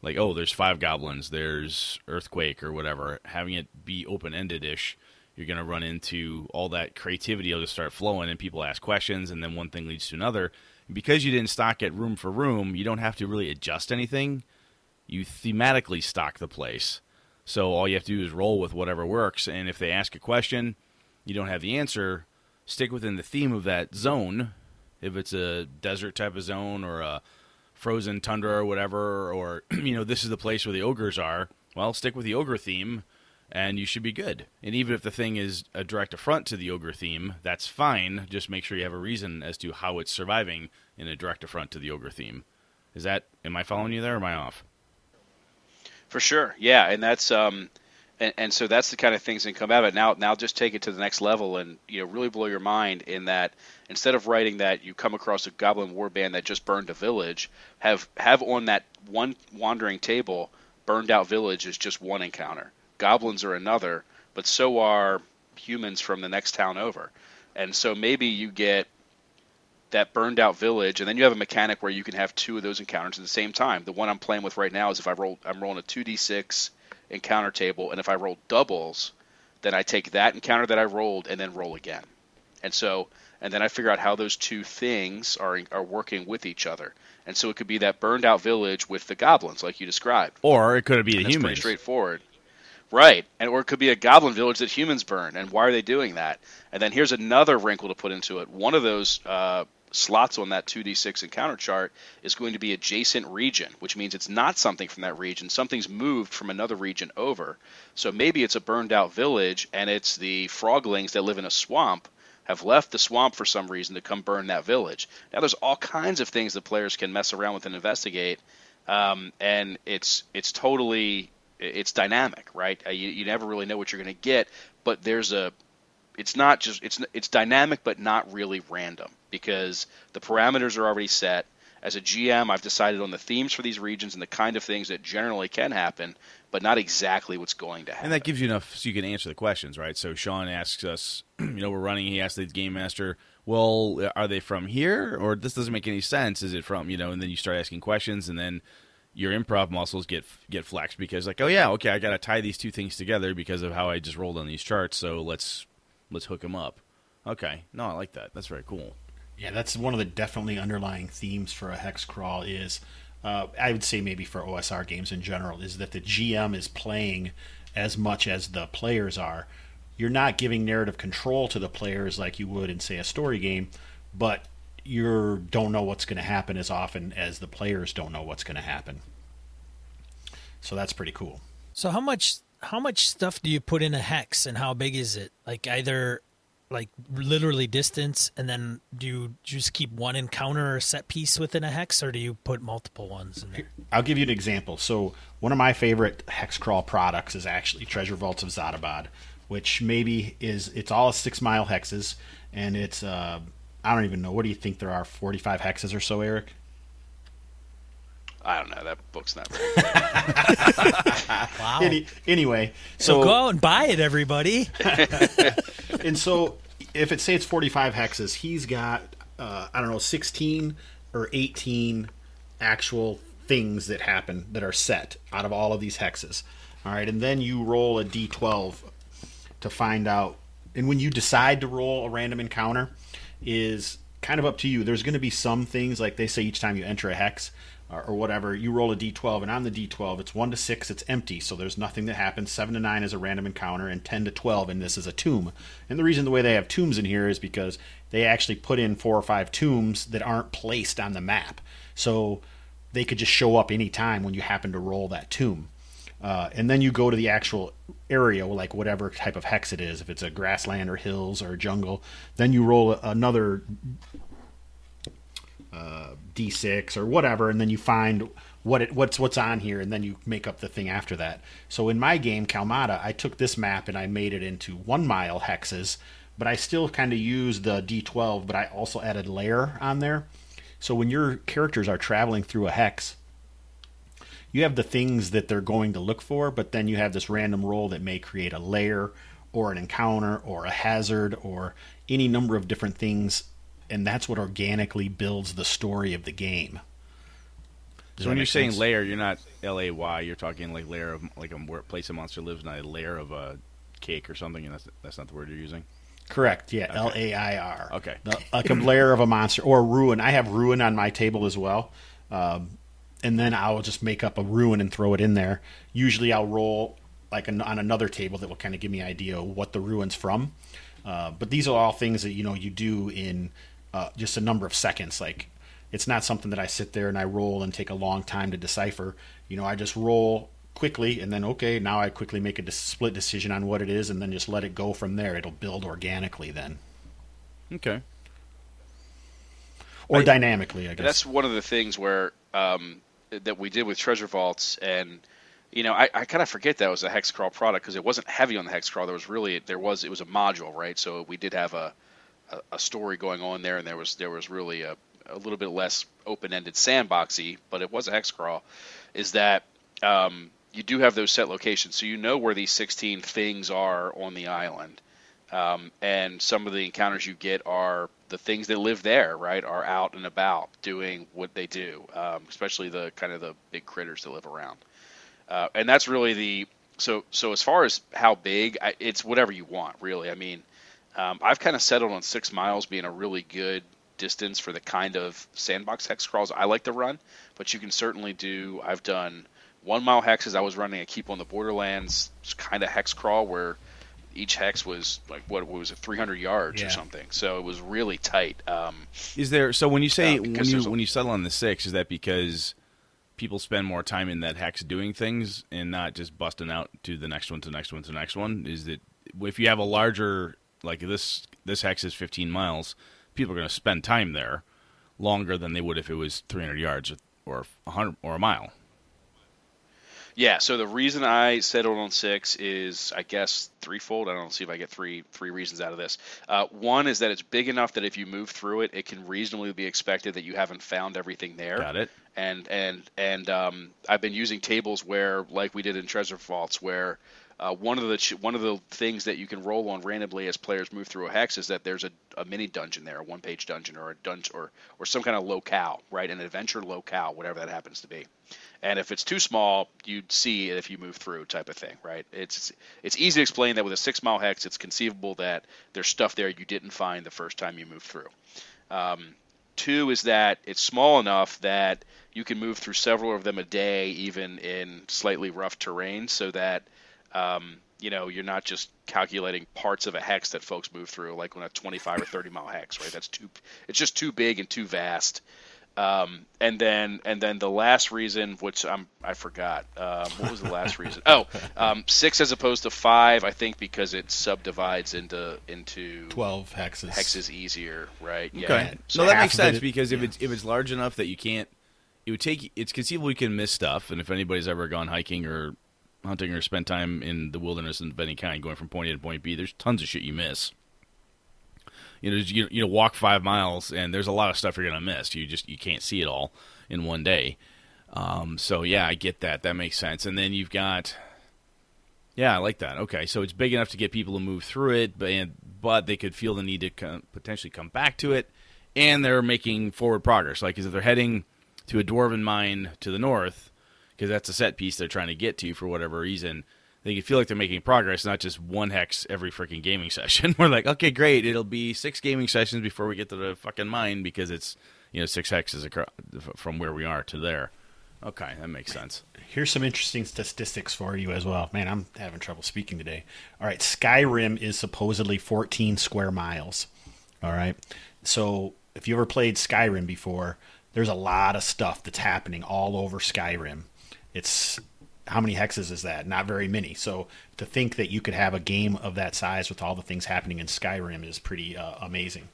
S2: like oh, there's five goblins, there's earthquake or whatever, having it be open ended ish, you're going to run into all that creativity will just start flowing, and people ask questions, and then one thing leads to another. And because you didn't stock it room for room, you don't have to really adjust anything. You thematically stock the place so all you have to do is roll with whatever works. And if they ask a question, you don't have the answer, stick within the theme of that zone. If it's a desert type of zone or a frozen tundra or whatever, or, you know, this is the place where the ogres are, well, stick with the ogre theme and you should be good. And even if the thing is a direct affront to the ogre theme, that's fine. Just make sure you have a reason as to how it's surviving in a direct affront to the ogre theme. Is that, am I following you there or am I off?
S3: For sure, yeah, and that's um, and, and so that's the kind of things that can come out of it. Now, now just take it to the next level and you know really blow your mind in that instead of writing that you come across a goblin warband that just burned a village, have have on that one wandering table burned out village is just one encounter. Goblins are another, but so are humans from the next town over. And so maybe you get that burned out village, and then you have a mechanic where you can have two of those encounters at the same time. The one I'm playing with right now is if I roll, I'm rolling a 2d6 encounter table, and if I roll doubles, then I take that encounter that I rolled and then roll again. And so, and then I figure out how those two things are are working with each other. And so it could be that burned out village with the goblins, like you described,
S2: or it could be the humans.
S3: Pretty straightforward. Right, and or it could be a goblin village that humans burn, and why are they doing that? And then here's another wrinkle to put into it. One of those uh, slots on that 2d6 encounter chart is going to be adjacent region, which means it's not something from that region. Something's moved from another region over. So maybe it's a burned out village and it's the froglings that live in a swamp have left the swamp for some reason to come burn that village. Now there's all kinds of things that players can mess around with and investigate, um, and it's it's totally it's dynamic, right? Uh, you, you never really know what you're going to get, but there's a it's not just it's it's dynamic but not really random because the parameters are already set. As a GM, I've decided on the themes for these regions and the kind of things that generally can happen, but not exactly what's going to happen.
S2: And that gives you enough so you can answer the questions, right? So Sean asks us, you know, we're running. He asks the game master, "Well, are they from here, or this doesn't make any sense? Is it from you know?" And then you start asking questions, and then your improv muscles get get flexed because like, oh yeah, okay, I got to tie these two things together because of how I just rolled on these charts. So let's let's hook them up. Okay, no, I like that. That's very cool.
S4: Yeah, that's one of the definitely underlying themes for a hex crawl is uh, I would say maybe for OSR games in general is that the GM is playing as much as the players are. You're not giving narrative control to the players like you would in say a story game, but you don't know what's going to happen as often as the players don't know what's going to happen. So that's pretty cool.
S1: So how much how much stuff do you put in a hex and how big is it? Like either like literally distance and then do you just keep one encounter or set piece within a hex or do you put multiple ones in there?
S4: I'll give you an example. So one of my favorite hex crawl products is actually treasure vaults of Zadabad, which maybe is it's all six mile hexes and it's uh i don't even know what do you think there are 45 hexes or so eric
S3: I don't know. That book's not very good.
S1: Wow.
S4: Any, anyway,
S1: so
S4: so
S1: go out and buy it, everybody.
S4: and so if it say it's 45 hexes he's got uh, i don't know 16 or 18 actual things that happen that are set out of all of these hexes all right and then you roll a d12 to find out and when you decide to roll a random encounter is kind of up to you there's going to be some things like they say each time you enter a hex or, or whatever you roll a d12 and on the d12 it's 1 to 6 it's empty so there's nothing that happens. 7 to 9 is a random encounter and 10 to 12 and this is a tomb. And the reason the way they have tombs in here is because they actually put in four or five tombs that aren't placed on the map. So they could just show up anytime when you happen to roll that tomb. Uh, and then you go to the actual area, like whatever type of hex it is, if it's a grassland or hills or jungle. Then you roll another uh, d6 or whatever, and then you find what it what's what's on here, and then you make up the thing after that. So in my game, Kalmata, I took this map and I made it into one mile hexes, but I still kind of used the d12, but I also added layer on there. So when your characters are traveling through a hex, you have the things that they're going to look for, but then you have this random roll that may create a layer or an encounter or a hazard or any number of different things, and that's what organically builds the story of the game. Does
S2: So when you're
S4: make
S2: saying
S4: sense?
S2: layer, you're not L A Y. You're talking like layer of like a place a monster lives, not a layer of a cake or something. And that's that's not the word you're using.
S4: Correct. Yeah, L A I R.
S2: Okay.
S4: The- like a layer of a monster or ruin. I have ruin on my table as well, um, and then I'll just make up a ruin and throw it in there. Usually, I'll roll like an, on another table that will kind of give me an idea of what the ruin's from. Uh, but these are all things that you know you do in uh, just a number of seconds. Like it's not something that I sit there and I roll and take a long time to decipher. You know, I just roll quickly and then okay, now I quickly make a dis- split decision on what it is and then just let it go from there. It'll build organically then
S2: Okay.
S4: or
S3: I-
S4: dynamically, I guess.
S3: That's one of the things where um, that we did with Treasure Vaults, and you know, I, I kind of forget that was a hex crawl product because it wasn't heavy on the hex crawl. There was really there was it was a module, right? So we did have a a, story going on there, and there was there was really a, a little bit less open ended sandboxy, but it was a hex crawl. Is that um, you do have those set locations, so you know where these 16 things are on the island. Um, and some of the encounters you get are the things that live there, right? Are out and about doing what they do, um, especially the kind of the big critters that live around. Uh, and that's really the so so as far as how big, I, it's whatever you want, really. I mean, um, I've kind of settled on six miles being a really good distance for the kind of sandbox hex crawls I like to run. But you can certainly do. I've done one mile hexes. I was running a Keep on the Borderlands kind of hex crawl where each hex was like what, what was it 300 yards
S4: Yeah.
S3: or something so it was really tight um,
S2: Is there so when you say
S3: Uh,
S2: when you
S3: a-
S2: when you settle on the six, is that because people spend more time in that hex doing things and not just busting out to the next one to the next one to the next one? Is that if you have a larger like this this hex is 15 miles, people are going to spend time there longer than they would if it was 300 yards or 100 or a mile.
S3: yeah so the reason i settled on six is i guess threefold i don't see if i get three three reasons out of this uh, one is that it's big enough that if you move through it it can reasonably be expected that you haven't found everything there
S2: Got it.
S3: and and and um, I've been using tables where, like we did in Treasure Vaults, where uh, one of the one of the things that you can roll on randomly as players move through a hex is that there's a, a mini dungeon there, a one page dungeon, or a dungeon, or or some kind of locale, right? An adventure locale, whatever that happens to be. And if it's too small, you'd see it if you move through, type of thing, right? It's it's easy to explain that with a six mile hex, it's conceivable that there's stuff there you didn't find the first time you moved through. Um, Two is that it's small enough that you can move through several of them a day, even in slightly rough terrain, so that um, you know you're not just calculating parts of a hex that folks move through, like on a 25 or 30 mile hex, right? That's too. It's just too big and too vast. Um, and then and then the last reason, which I'm I forgot. Um, what was the last reason? Oh, um, six as opposed to five. I think because it subdivides into into
S4: 12 hexes.
S3: hexes easier, right? Yeah.
S2: Okay.
S4: So
S2: no, that makes sense
S4: it-
S2: because if
S4: yeah.
S2: it's if it's large enough that you can't, it would take. It's conceivable you can miss stuff, and if anybody's ever gone hiking or hunting or spend time in the wilderness of any kind, going from point A to point B, there's tons of shit you miss. You know, you you know, walk five miles, and there's a lot of stuff you're gonna miss. You just you can't see it all in one day. Um, so yeah, I get that. That makes sense. And then you've got, yeah, I like that. Okay, so it's big enough to get people to move through it, but and, but they could feel the need to come, potentially come back to it, and they're making forward progress. Like, if they're heading to a dwarven mine to the north, because that's a set piece they're trying to get to for whatever reason. They can feel like they're making progress, not just one hex every freaking gaming session. We're like, okay, great, it'll be six gaming sessions before we get to the fucking mine because it's you know six hexes across, from where we are to there. Okay, that makes sense.
S4: Here's some interesting statistics for you as well. Man, I'm having trouble speaking today. All right, Skyrim is supposedly 14 square miles. All right. So, if you ever played Skyrim before, there's a lot of stuff that's happening all over Skyrim. It's how many hexes is that? Not very many. So, to think that you could have a game of that size with all the things happening in Skyrim is pretty uh, amazing.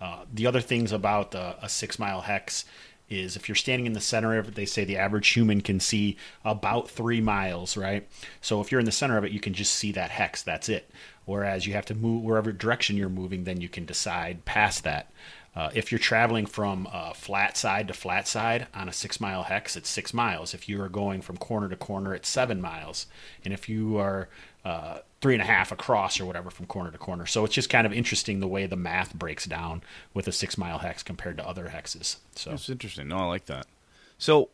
S4: Uh, the other things about uh, a six mile hex is if you're standing in the center of it, they say the average human can see about three miles, right? So if you're in the center of it, you can just see that hex. That's it. Whereas you have to move wherever direction you're moving, then you can decide past that. Uh, if you're traveling from uh, flat side to flat side on a six mile hex, it's six miles. If you are going from corner to corner, it's seven miles. And if you are uh, three and a half across or whatever from corner to corner. So it's just kind of interesting the way the math breaks down with a six mile hex compared to other hexes. So
S2: it's interesting. No, I like that. So,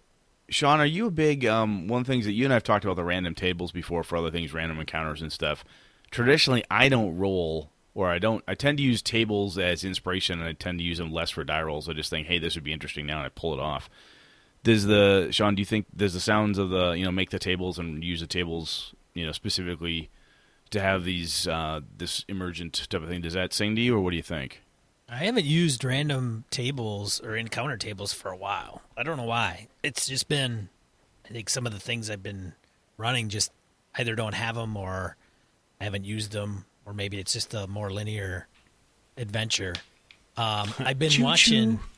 S2: Sean, are you a big um, one of the things that you and I've talked about the random tables before for other things, random encounters and stuff. Traditionally, I don't roll or I don't. I tend to use tables as inspiration, and I tend to use them less for die rolls. I just think, hey, this would be interesting now, and I pull it off. Does the Sean? Do you think does the sounds of the you know make the tables and use the tables you know specifically to have these uh, this emergent type of thing. Does that sing to you, or what do you think?
S1: I haven't used random tables or encounter tables for a while. I don't know why. It's just been, I think some of the things I've been running just either don't have them or I haven't used them, or maybe it's just a more linear adventure. Um, I've been choo watching.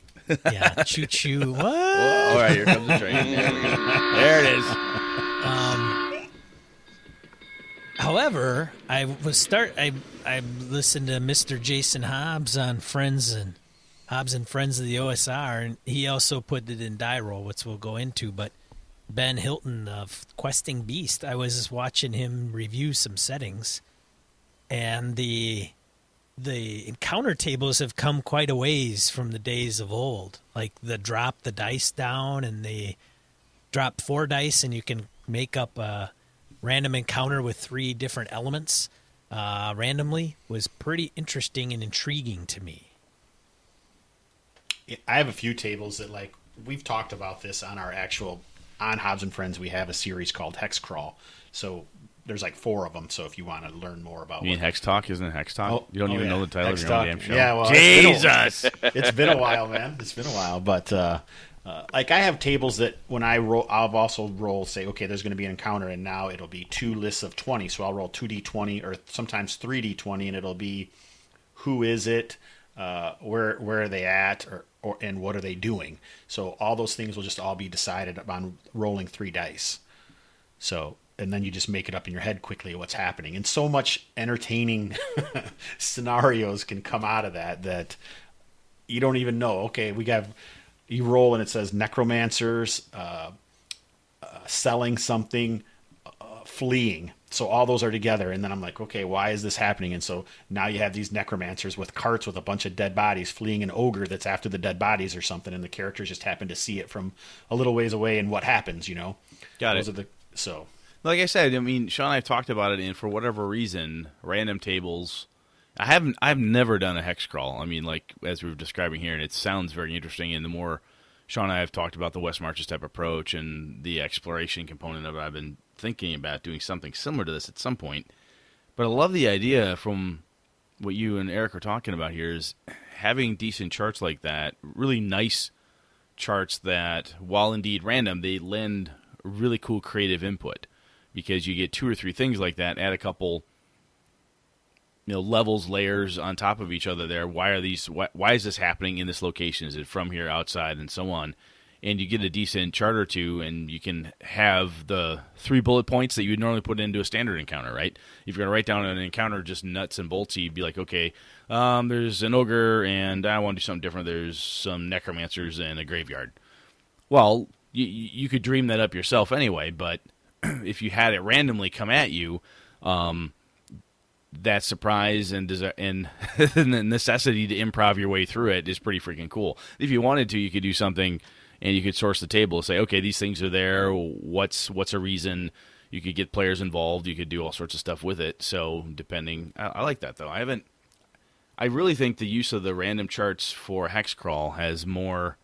S1: Yeah, choo choo. What?
S2: Whoa, all right, here comes the train. There, there it is.
S1: Um, However, I was start I I listened to Mr. Jason Hobbs on Friends and Hobbs and Friends of the OSR, and he also put it in die roll, which we'll go into. But Ben Milton of Questing Beast, I was watching him review some settings, and the the encounter tables have come quite a ways from the days of old. Like the drop the dice down, and they drop four dice, and you can make up a random encounter with three different elements uh, randomly was pretty interesting and intriguing to me.
S4: I have a few tables that like we've talked about this on our actual on Hobbs and Friends. We have a series called Hex Crawl. So there's like four of them. So if you want to learn more about,
S2: you mean Hex Talk? Isn't it Hex Talk? Oh, you don't
S4: oh
S2: even
S4: yeah.
S2: know the title
S4: Hex
S2: of your damn show.
S4: Yeah, well,
S2: Jesus,
S4: it's been, a, it's been a while, man. It's been a while, but uh, uh, like I have tables that when I roll, I'll also roll. Say, okay, there's going to be an encounter, and now it'll be two lists of twenty. So I'll roll two d twenty or sometimes three d twenty, and it'll be who is it, uh, where where are they at, or, or and what are they doing. So all those things will just all be decided upon rolling three dice. So and then you just make it up in your head quickly what's happening, and so much entertaining scenarios can come out of that that you don't even know. Okay, we got you roll and it says necromancers uh, uh, selling something, uh, fleeing. So all those are together, and then I'm like, okay, why is this happening? And so now you have these necromancers with carts with a bunch of dead bodies fleeing an ogre that's after the dead bodies or something, and the characters just happen to see it from a little ways away, and what happens, you know?
S2: Got
S4: those
S2: it.
S4: Are the, so,
S2: like I said, I mean, Sean and I've talked about it, and for whatever reason, random tables. I haven't. I've never done a hex crawl. I mean, like as we were describing here, and it sounds very interesting. And the more Sean and I have talked about the West Marches type approach and the exploration component of it, I've been thinking about doing something similar to this at some point. But I love the idea from what you and Eric are talking about here is having decent charts like that, really nice charts that, while indeed random, they lend really cool creative input because you get two or three things like that, add a couple you know levels layers on top of each other there. Why are these why, why, is this happening in this location? Is it from here outside and so on? And you get a decent chart or two and you can have the three bullet points that you would normally put into a standard encounter right? If you're going to write down an encounter just nuts and boltsy you'd be like okay um, there's an ogre and i want to do something different. There's some necromancers in a graveyard. Well you you could dream that up yourself anyway. But if you had it randomly come at you, um, that surprise and and the necessity to improv your way through it is pretty freaking cool. If you wanted to, you could do something and you could source the table say, okay, these things are there. What's what's a reason? You could get players involved. You could do all sorts of stuff with it. So depending, I, I like that though. I haven't. I really think the use of the random charts for hex crawl has more.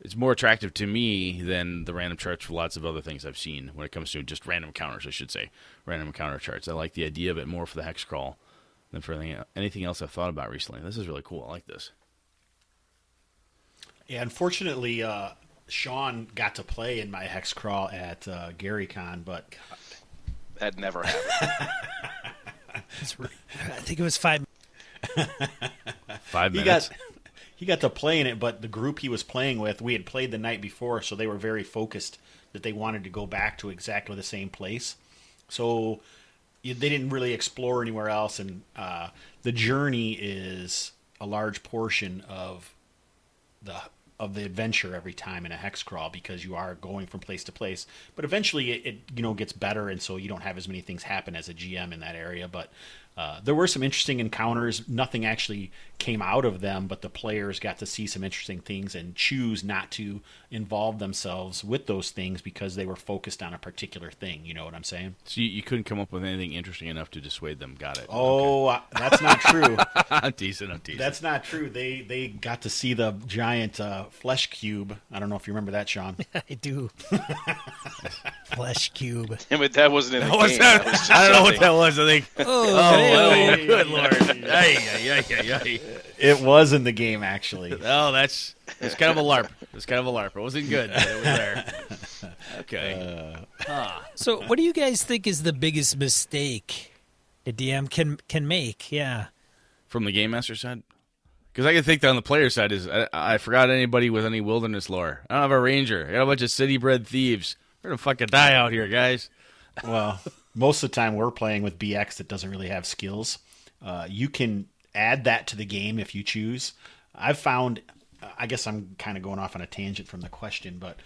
S2: It's more attractive to me than the random charts for lots of other things I've seen when it comes to just random counters. I should say random counter charts. I like the idea of it more for the hex crawl than for anything, anything else I've thought about recently. This is really cool. I like this.
S4: Yeah, unfortunately, uh, Sean got to play in my hex crawl at uh, GaryCon, but
S3: That never happened.
S1: I think it was five.
S2: Five
S4: he
S2: minutes.
S4: got he got to play in it. But the group he was playing with, we had played the night before, so they were very focused that they wanted to go back to exactly the same place. So they didn't really explore anywhere else, and uh, the journey is a large portion of the of the adventure every time in a hex crawl because you are going from place to place. But eventually, it, it you know gets better, and so you don't have as many things happen as a GM in that area. But uh, there were some interesting encounters. Nothing actually came out of them, but the players got to see some interesting things and choose not to involve themselves with those things because they were focused on a particular thing. You know what I'm saying?
S2: So you, you couldn't come up with anything interesting enough to dissuade them. Got it.
S4: Oh, uh, that's not true.
S2: Okay. I'm teasing. I'm teasing.
S4: That's not true. They they got to see the giant uh, flesh cube. I don't know if you remember that, Sean.
S1: I do. Flesh cube.
S3: but that wasn't in the
S2: What's
S3: game.
S2: that?
S3: That was
S2: I don't know what that was. I think.
S1: Oh,
S2: Oh, Oh,
S1: hey,
S2: good lord! Ay, ay, ay, ay, ay.
S4: It was in the game actually.
S2: Oh, that's it's kind of a larp. It's kind of a larp. It wasn't good, but it was there. Okay.
S1: Uh, so, what do you guys think is the biggest mistake a DM can can make? Yeah.
S2: From the game master side, because I can think that on the player side is I, I forgot anybody with any wilderness lore. I don't have a ranger. I got a bunch of city bred thieves. We're gonna fucking die out here, guys.
S4: Well, most of the time we're playing with BX that doesn't really have skills. Uh, you can add that to the game if you choose. I've found, I guess I'm kind of going off on a tangent from the question, but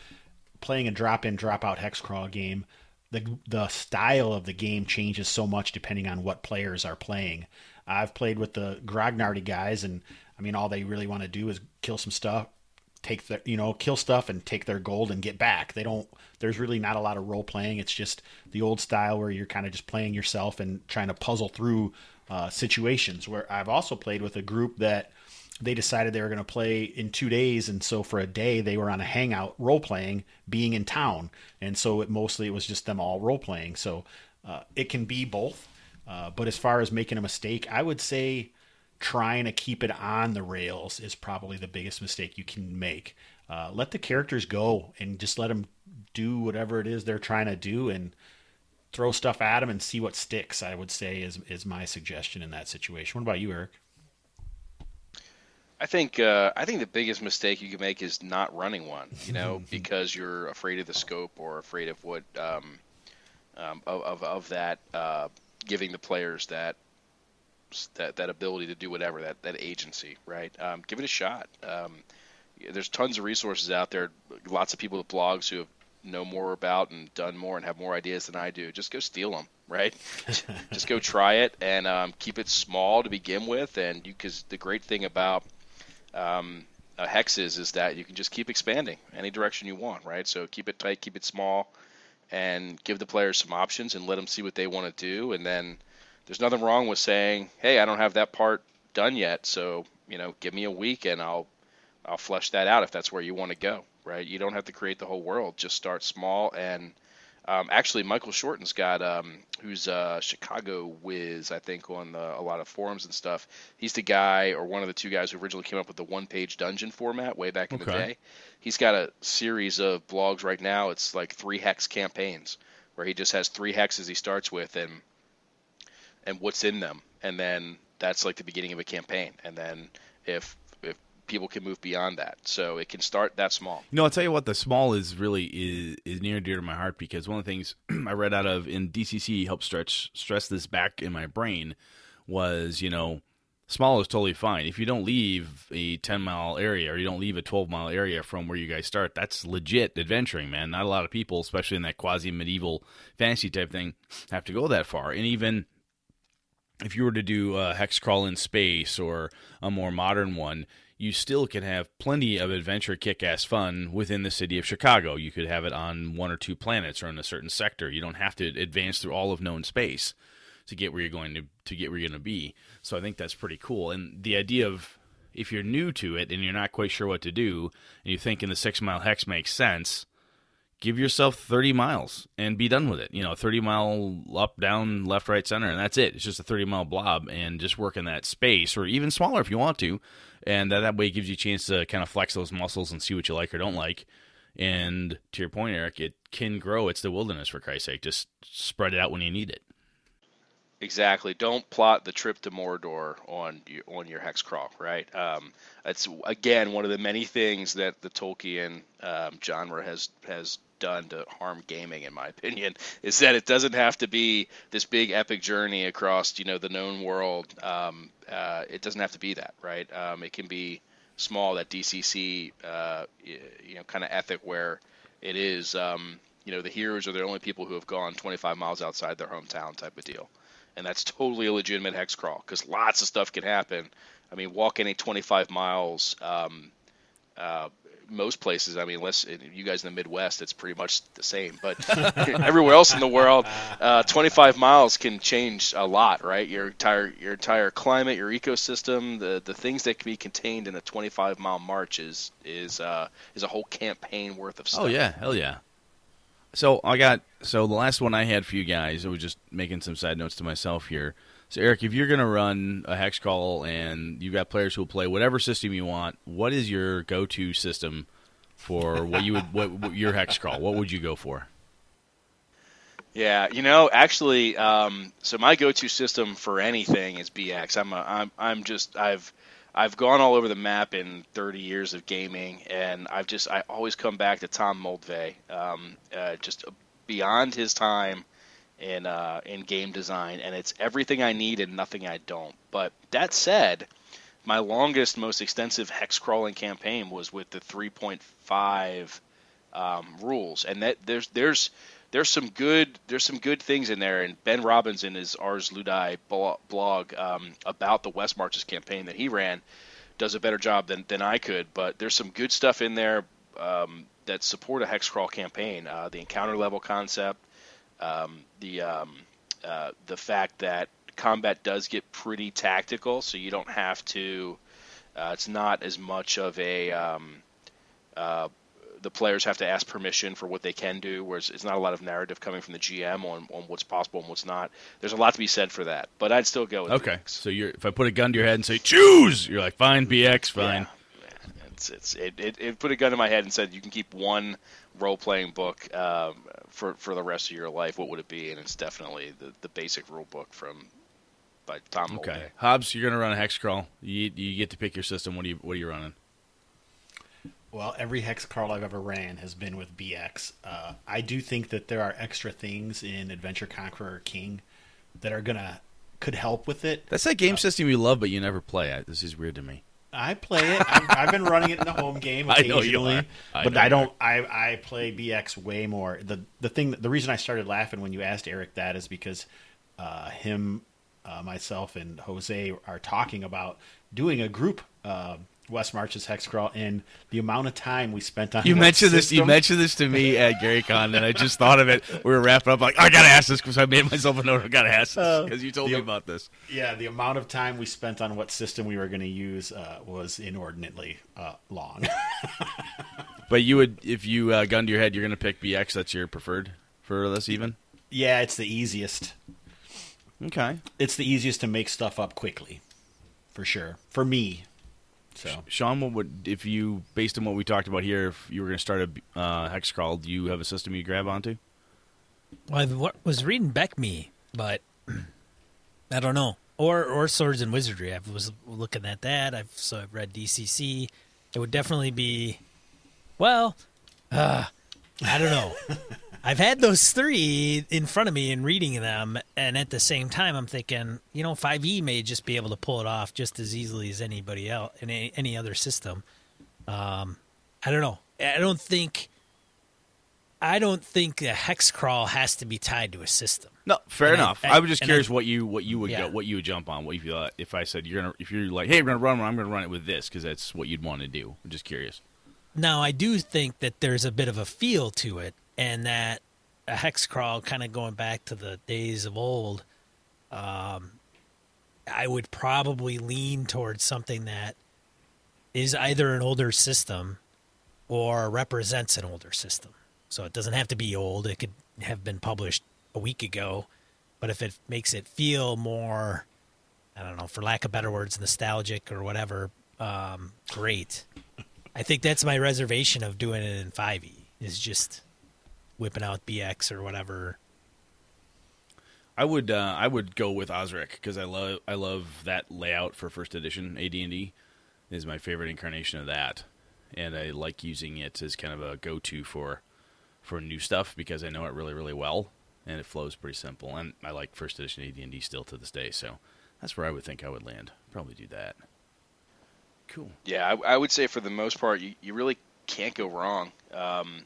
S4: playing a drop in, drop out hex crawl game, the the style of the game changes so much depending on what players are playing. I've played with the Grognardy guys, and I mean, all they really want to do is kill some stuff, take their you know kill stuff and take their gold and get back. They don't there's really not a lot of role playing. It's just the old style where you're kind of just playing yourself and trying to puzzle through uh, situations. Where i've also played with a group that they decided they were going to play in two days and so for a day they were on a hangout role playing being in town. And so it mostly it was just them all role playing. So uh, it can be both. Uh, but as far as making a mistake i would say trying to keep it on the rails is probably the biggest mistake you can make. Uh, let the characters go and just let them do whatever it is they're trying to do and throw stuff at them and see what sticks. I would say is is my suggestion in that situation. What about you, Eric?
S3: I think uh, I think the biggest mistake you can make is not running one. You know, because you're afraid of the scope or afraid of what um, um, of, of of that uh, giving the players that that that ability to do whatever that that agency. Right? Um, give it a shot. Um, there's tons of resources out there. Lots of people with blogs who have know more about and done more and have more ideas than I do. Just go steal them, right? Just go try it and um, keep it small to begin with. And you, because the great thing about um, uh, hexes is that you can just keep expanding any direction you want, right? So keep it tight, keep it small, and give the players some options and let them see what they want to do. And then there's nothing wrong with saying, "Hey, I don't have that part done yet, so you know, give me a week and I'll I'll flesh that out if that's where you want to go." Right? You don't have to create the whole world. Just start small and um, actually, Michael Shorten's got um, who's uh, Chicago whiz, I think, on the, a lot of forums and stuff. He's the guy or one of the two guys who originally came up with the one-page dungeon format way back in the day. He's got a series of blogs right now. It's like three hex campaigns where he just has three hexes he starts with and and what's in them, and then that's like the beginning of a campaign. And then if if people can move beyond that, so it can start that small.
S2: No, I'll tell you what. The small is really is, is near and dear to my heart because one of the things I read out of in DCC helped stretch stress this back in my brain was you know small is totally fine. If you don't leave a 10 mile area or you don't leave a 12 mile area from where you guys start, that's legit adventuring, man. Not a lot of people, especially in that quasi medieval fantasy type thing, have to go that far. And even if you were to do a hex crawl in space or a more modern one, you still can have plenty of adventure kick ass fun within the city of Chicago. You could have it on one or two planets or in a certain sector. You don't have to advance through all of known space to get where you're going to to get where you're going to be. So I think that's pretty cool. And the idea of if you're new to it and you're not quite sure what to do, and you think in the six mile hex makes sense, give yourself 30 miles and be done with it. You know, 30 mile up, down, left, right, center, and that's it. It's just a 30 mile blob and just work in that space or even smaller if you want to. And that, that way gives you a chance to kind of flex those muscles and see what you like or don't like. And to your point, Eric, it can grow. It's the wilderness, for Christ's sake. Just spread it out when you need it.
S3: Exactly. Don't plot the trip to Mordor on your, on your hex crawl, right? Um, it's again one of the many things that the Tolkien um, genre has has done to harm gaming, in my opinion, is that it doesn't have to be this big epic journey across you know the known world. Um, uh, it doesn't have to be that, right? Um, it can be small. That DCC, uh, you know, kind of ethic where it is. Um, you know, the heroes are the only people who have gone 25 miles outside their hometown, type of deal and that's totally a legitimate hex crawl because lots of stuff can happen. I mean, walking a 25 miles, um, uh, most places, I mean, unless you guys in the Midwest, it's pretty much the same. But everywhere else in the world, uh, 25 miles can change a lot, right? Your entire your entire climate, your ecosystem, the the things that can be contained in a 25 mile march is is uh, is a whole campaign worth of stuff.
S2: Oh yeah, hell yeah. So I got so the last one I had for you guys. I was just making some side notes to myself here. So Eric, if you're going to run a hex call and you've got players who will play whatever system you want, what is your go-to system for what you would what, what your hex crawl? What would you go for?
S3: Yeah, you know, actually, um, so my go-to system for anything is BX. I'm a, I'm I'm just I've I've gone all over the map in 30 years of gaming, and I've just I always come back to Tom Moldvay, um, uh, just beyond his time in uh, in game design, and it's everything I need and nothing I don't. But that said, my longest, most extensive hex crawling campaign was with the 3.5 um, rules, and that there's there's there's some good there's some good things in there. And Ben Robbins in his Ars Ludicae blog um, about the West Marches campaign that he ran does a better job than, than I could. But there's some good stuff in there um, that support a hex crawl campaign. Uh, the encounter level concept, um, the um, uh, the fact that combat does get pretty tactical, so you don't have to. Uh, it's not as much of a um, uh, the players have to ask permission for what they can do, whereas it's not a lot of narrative coming from the GM on, on what's possible and what's not. There's a lot to be said for that, but I'd still go with
S2: okay.
S3: BX.
S2: So you're if I put a gun to your head and say choose, you're like fine, BX, fine.
S3: Yeah. It's, it's it, it, it, put a gun to my head and said you can keep one role playing book um, for for the rest of your life. What would it be? And it's definitely the, the basic rule book from by Tom.
S2: Okay,
S3: Moldvay.
S2: Hobbs, you're gonna run a hex crawl. You you get to pick your system. What do you what are you running?
S4: Well, every hex crawl I've ever ran has been with BX. Uh, I do think that there are extra things in Adventure Conqueror King that are gonna could help with it.
S2: That's that game uh, system you love, but you never play. It. This is weird to me.
S4: I play it. I've, I've been running it in the home game occasionally,
S2: I I
S4: but I don't. I, I play BX way more. the The thing, the reason I started laughing when you asked Eric that is because uh, him, uh, myself, and Jose are talking about doing a group uh, West Marches hex crawl and the amount of time we spent on
S2: you mentioned
S4: system.
S2: this you mentioned this to me at Gary Con and I just thought of it. We were wrapping up like I gotta ask this because I made myself a note I gotta ask this because uh, you told
S4: the,
S2: me about this.
S4: Yeah the amount of time we spent on what system we were going to use uh, was inordinately uh, long.
S2: But you would if you uh, gun to your head you're going to pick BX that's your preferred for this even?
S4: Yeah it's the easiest.
S2: Okay.
S4: It's the easiest to make stuff up quickly for sure. For me so,
S2: Sean, what would if you, based on what we talked about here, if you were going to start a uh, hex crawl, do you have a system you grab onto?
S1: Well, I was reading BECMI, but I don't know. Or or Swords and Wizardry. I was looking at that. I've so I've read DCC. It would definitely be, well, uh, I don't know. I've had those three in front of me and reading them, and at the same time, I'm thinking, you know, 5e may just be able to pull it off just as easily as anybody else in any, any other system. Um, I don't know. I don't think. I don't think a hex crawl has to be tied to a system.
S2: No, fair
S1: And
S2: enough. I,
S1: I-
S2: was just curious
S1: I-
S2: what you what you would
S1: Yeah.
S2: go what you would jump on. What if you uh, if I said you're gonna if you're like hey we're gonna run one I'm gonna run it with this because that's what you'd want to do. I'm just curious.
S1: Now, I do think that there's a bit of a feel to it, and that a hex crawl, kind of going back to the days of old, um, I would probably lean towards something that is either an older system or represents an older system. So it doesn't have to be old; it could have been published a week ago. But if it makes it feel more, I don't know, for lack of better words, nostalgic or whatever, um, great. I think that's my reservation of doing it in 5e is just whipping out BX or whatever.
S2: I would uh, I would go with Osric because I love I love that layout for first edition AD&D is my favorite incarnation of that, and I like using it as kind of a go to for for new stuff because I know it really really well and it flows pretty simple. And I like first edition AD&D still to this day, so that's where I would think I would land. Probably do that. Cool.
S3: Yeah, I, I would say for the most part, you, you really can't go wrong. Um,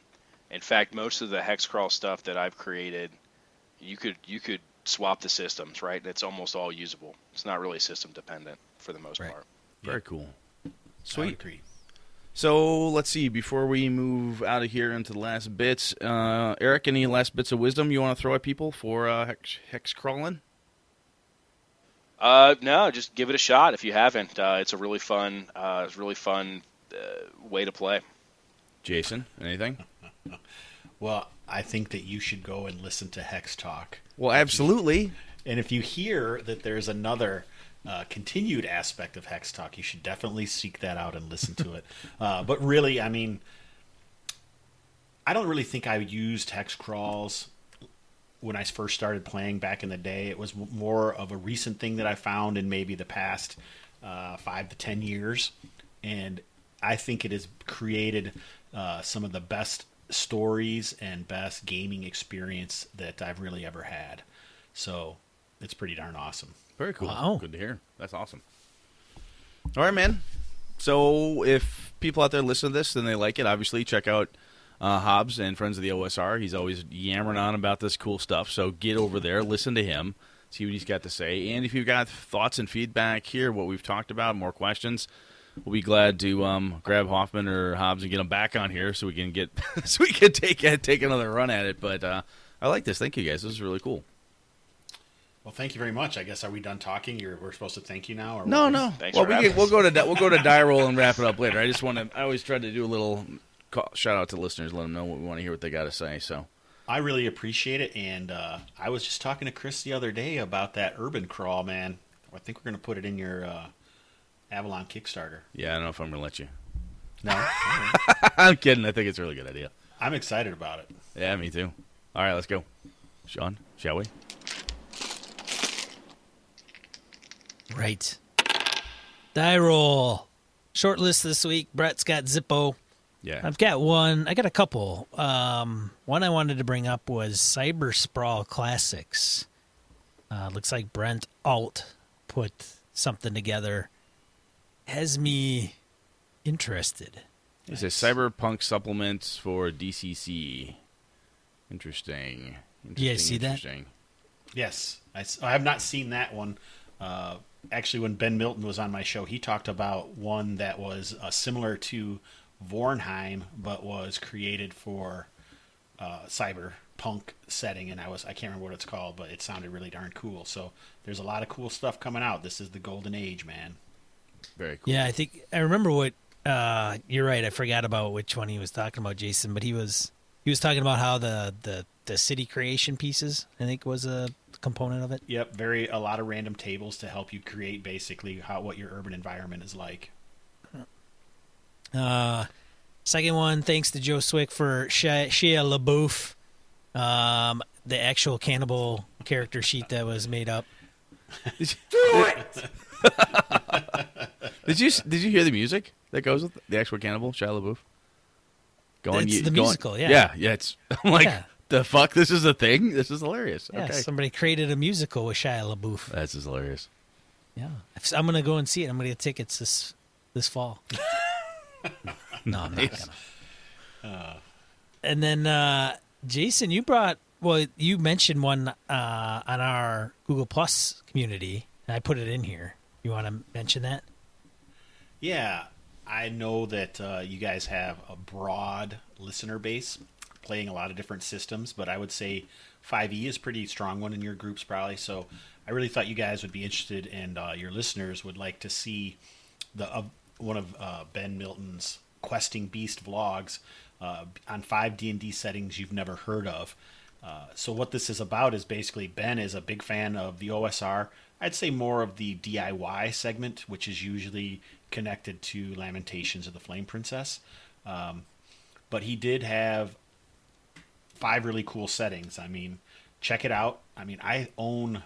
S3: in fact, most of the hex crawl stuff that I've created, you could you could swap the systems, right? And it's almost all usable. It's not really system dependent for the most
S1: Right.
S3: part.
S2: Very cool. Sweet. So let's see. Before we move out of here into the last bits, uh, Eric, any last bits of wisdom you want to throw at people for uh, hex, hex crawling?
S3: Uh, no, just give it a shot if you haven't. Uh, it's a really fun, uh, it's a really fun uh, way to play.
S2: Jason, anything?
S4: Well, I think that you should go and listen to Hex Talk.
S2: Well, absolutely.
S4: And if you hear that there's another uh, continued aspect of Hex Talk, you should definitely seek that out and listen to it. Uh, but really, I mean, I don't really think I used hex crawls when I first started playing back in the day. It was more of a recent thing that I found in maybe the past uh, five to ten years, and I think it has created uh, some of the best stories and best gaming experience that I've really ever had. So it's pretty darn awesome.
S2: Very cool.
S1: Wow.
S2: Good to hear. That's awesome. All right, man. So if people out there listen to this and they like it, obviously check out uh, Hobbs and Friends of the OSR. He's always yammering on about this cool stuff. So get over there, listen to him, see what he's got to say. And if you've got thoughts and feedback here, what we've talked about, more questions, we'll be glad to um, grab Hoffman or Hobbs and get them back on here so we can get so we can take take another run at it. But uh, I like this. Thank you guys. This is really cool.
S4: Well, thank you very much. I guess are we done talking? You're, we're supposed to thank you now, or
S2: No, no.
S3: Thanks
S2: well, we can, we'll go to di- we'll go to die roll and wrap it up later. I just want to. I always try to do a little call, shout out to listeners, let them know what we want to hear, what they got to say. So
S4: I really appreciate it, and uh, I was just talking to Chris the other day about that urban crawl, man. I think we're going to put it in your uh, Avalon Kickstarter.
S2: yeah, I don't know if I'm gonna let you.
S4: No,
S2: I'm kidding. I think it's a really good idea.
S4: I'm excited about it.
S2: Yeah, me too. All right, let's go, Sean. Shall we?
S1: Right. Die roll. Short list this week. Brett's got Zippo.
S2: Yeah.
S1: I've got one. I got a couple. Um, one I wanted to bring up was Cyber Sprawl Classics. Uh, looks like Brent Alt put something together. Has me interested.
S2: It's a cyberpunk supplement for DCC. Interesting. interesting
S1: Yeah, see that?
S2: interesting.
S4: Yes, I, have not seen that one. Uh, actually, when Ben Milton was on my show, he talked about one that was uh, similar to Vornheim, but was created for uh, cyberpunk setting, and I was I can't remember what it's called, but it sounded really darn cool. So there's a lot of cool stuff coming out. This is the golden age, man.
S2: Very cool.
S1: Yeah, I think I remember what. Uh, you're right. I forgot about which one he was talking about, Jason. But he was he was talking about how the the the city creation pieces. I think was a component of it.
S4: Yep, very a lot of random tables to help you create basically how what your urban environment is like.
S1: Uh, second one, thanks to Joe Swick for Shia, Shia LaBeouf, um, the actual cannibal character sheet that was made up.
S2: Did you did you hear the music that goes with the actual Cannibal Shia LaBeouf? Going,
S1: It's
S2: you-
S1: the
S2: go on-
S1: musical, yeah.
S2: yeah, yeah. It's I'm like
S1: Yeah.
S2: The fuck? This is a thing. This is hilarious.
S1: Yeah,
S2: okay,
S1: somebody created a musical with Shia LaBeouf.
S2: that's just hilarious.
S1: Yeah, If- I'm gonna go and see it. I'm gonna get tickets this this fall. no, I'm not gonna. and then uh, Jason, you brought well, you mentioned one uh, on our Google Plus community, and I put it in here. You want to mention that?
S4: Yeah, I know that uh, you guys have a broad listener base, playing a lot of different systems, but I would say 5e is pretty strong one in your groups, probably. So I really thought you guys would be interested, and uh, your listeners would like to see the uh, one of uh, Ben Milton's questing beast vlogs uh, on five D and D settings you've never heard of. Uh, so what this is about is basically Ben is a big fan of the OSR. I'd say more of the DIY segment, which is usually connected to Lamentations of the Flame Princess. Um, but he did have five really cool settings. I mean, check it out. I mean, I own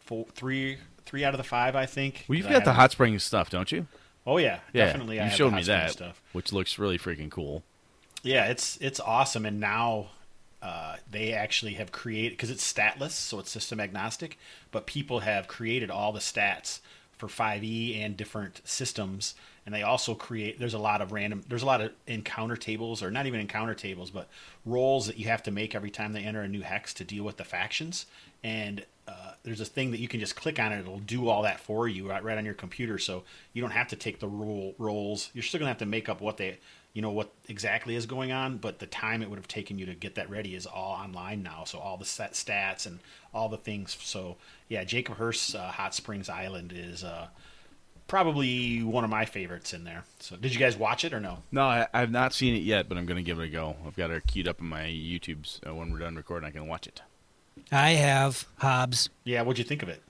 S4: four, three, three out of the five. I think.
S2: Well, you've
S4: I
S2: got the hot spring stuff, don't you?
S4: Oh yeah,
S2: Yeah,
S4: definitely. I
S2: You
S4: have
S2: showed me that,
S4: stuff.
S2: which looks really freaking cool.
S4: Yeah, it's it's awesome, and now uh, they actually have created because it's statless, so it's system agnostic. But people have created all the stats for 5e and different systems, and they also create. There's a lot of random. There's a lot of encounter tables, or not even encounter tables, but rolls that you have to make every time they enter a new hex to deal with the factions. And uh, there's a thing that you can just click on it; it'll do all that for you right, right on your computer. So you don't have to take the roll rolls. You're still gonna have to make up what they you know what exactly is going on, but the time it would have taken you to get that ready is all online now. So all the set stats and all the things. So yeah, Jacob Hurst's uh, Hot Springs Island is uh, probably one of my favorites in there. So did you guys watch it or no?
S2: No, I, I've not seen it yet, but I'm going to give it a go. I've got it queued up in my YouTube's. Uh, when we're done recording, I can watch it.
S1: I have Hobbs.
S4: Yeah, what'd you think of it?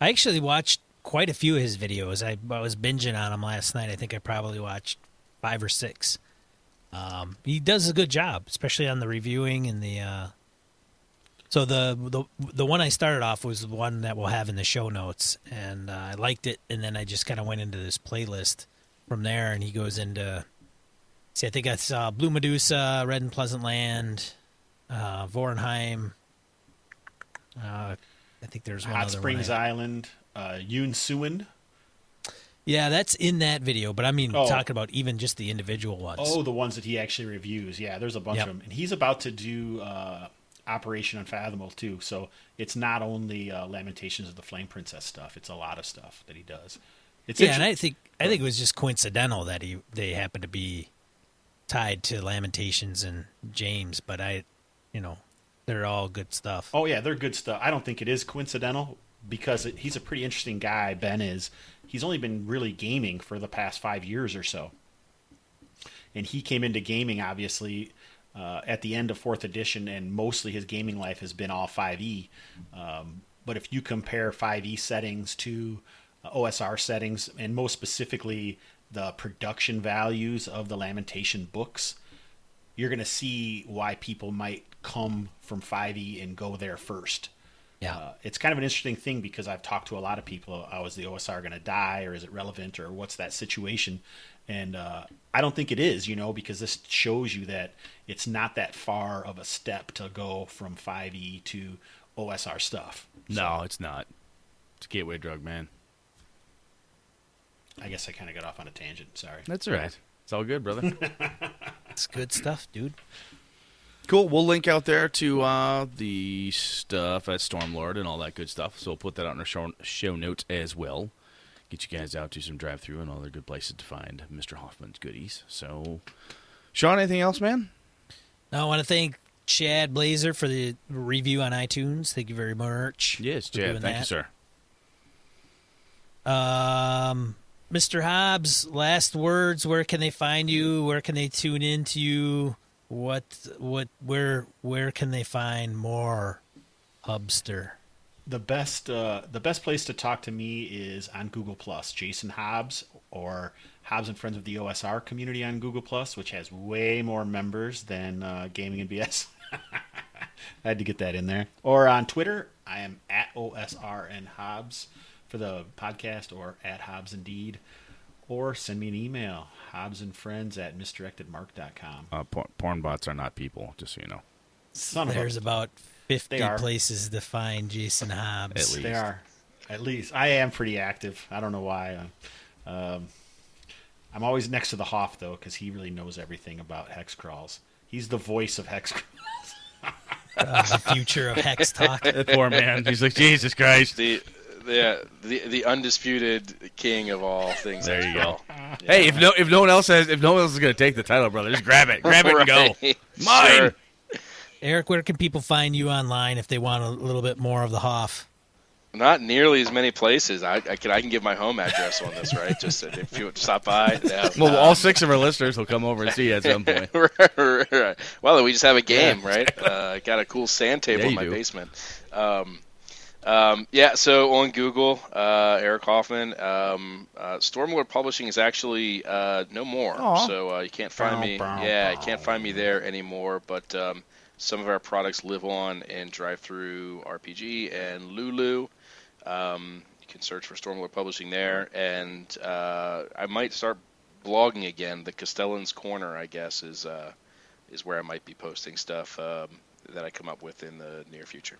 S1: I actually watched quite a few of his videos. I, I was binging on him last night. I think I probably watched five or six. Um, he does a good job, especially on the reviewing and the. Uh, so the the the one I started off was the one that we'll have in the show notes, and uh, I liked it. And then I just kind of went into this playlist from there, and he goes into. See, I think I saw Blue Medusa, Red and Pleasant Land, uh, Vornheim. Uh, I think there's one
S4: Hot
S1: other
S4: Springs.
S1: I-
S4: Island, uh, Yoon Suin.
S1: Yeah, that's in that video, but I mean,
S4: Oh.
S1: talking about even just the individual ones.
S4: Oh, the ones that he actually reviews. Yeah, there's a bunch
S1: Yep.
S4: of them, and he's about to do uh, Operation Unfathomable too. So it's not only uh, Lamentations of the Flame Princess stuff; it's a lot of stuff that he does. It's
S1: yeah, and I think I think it was just coincidental that he they happened to be tied to Lamentations and James, but I, you know, they're all good stuff.
S4: Oh yeah, they're good stuff. I don't think it is coincidental because it, he's a pretty interesting guy. Ben is. He's only been really gaming for the past five years or so, and he came into gaming obviously uh, at the end of fourth edition, and mostly his gaming life has been all 5e. Um, but if you compare 5e settings to uh, OSR settings, and most specifically the production values of the Lamentation books, you're going to see why people might come from 5e and go there first.
S1: Yeah.
S4: Uh, it's kind of an interesting thing because I've talked to a lot of people. Oh, is the OSR going to die, or is it relevant, or what's that situation? And uh, I don't think it is, you know, because this shows you that it's not that far of a step to go from 5e to OSR stuff.
S2: No, it's not. It's a gateway drug, man.
S4: I guess I kind of got off on a tangent. Sorry.
S2: That's all right. It's all good, brother.
S1: It's good stuff, dude.
S2: Cool. We'll link out there to uh, the stuff at Stormlord and all that good stuff. So we'll put that out in our show, show notes as well. Get you guys out to some drive through and all other good places to find Mr. Hoffman's goodies. So, Sean, anything else, man?
S1: Now I want to thank Chad Blazer for the review on iTunes. Thank you very much.
S2: Yes, Chad. Thank you,
S1: that.
S2: sir.
S1: Um, Mr. Hobbs, last words. Where can they find you? Where can they tune in to you? What, what, where, where can they find more Hubster?
S4: the best uh, the best place to talk to me is on Google Plus, Jason Hobbs or Hobbs and Friends of the OSR community on Google Plus, which has way more members than uh, Gaming and BS. I had to get that in there. Or on Twitter, I am at OSR and Hobbs for the podcast, or at Hobbs Indeed, or send me an email, Hobbs and Friends at misdirectedmark.com.
S2: Uh, por- porn bots are not people, just so you know.
S4: Son of a-
S1: There's about 50 places to find Jason Hobbs.
S2: At least.
S4: They are, at least. I am pretty active. I don't know why. Um, I'm always next to the Hoff though, because he really knows everything about hex crawls. He's the voice of hex crawls.
S1: Uh, the future of Hex Talk.
S2: That poor man. He's like, Jesus Christ.
S3: The the the, the undisputed king of all things.
S2: There you go.
S3: XCrawl.
S2: Hey, if no if no one else has if no one else is gonna take the title, brother, just grab it. Grab it and go. Mine.
S3: Sure.
S1: Eric, where can people find you online if they want a little bit more of the Hoff?
S3: Not nearly as many places. I, I can I can give my home address on this, right? Just if you would stop by. Yeah.
S2: Well, all six of our listeners will come over and see you at some point.
S3: right. Well, we just have a game, right? Uh, got a cool sand table
S2: Yeah,
S3: in my
S2: do.
S3: basement. Um, um, yeah, so on Google, uh, Eric Hoffman. Um, uh, Stormlord Publishing is actually uh, no more,
S2: Aw.
S3: so uh, you can't find
S4: Bow,
S3: me.
S4: bow,
S3: Yeah, you can't find me there anymore. But um, some of our products live on in DriveThruRPG and Lulu. Um, you can search for Stormlord Publishing there, and uh, I might start blogging again. The Castellan's Corner, I guess, is uh, is where I might be posting stuff um, that I come up with in the near future.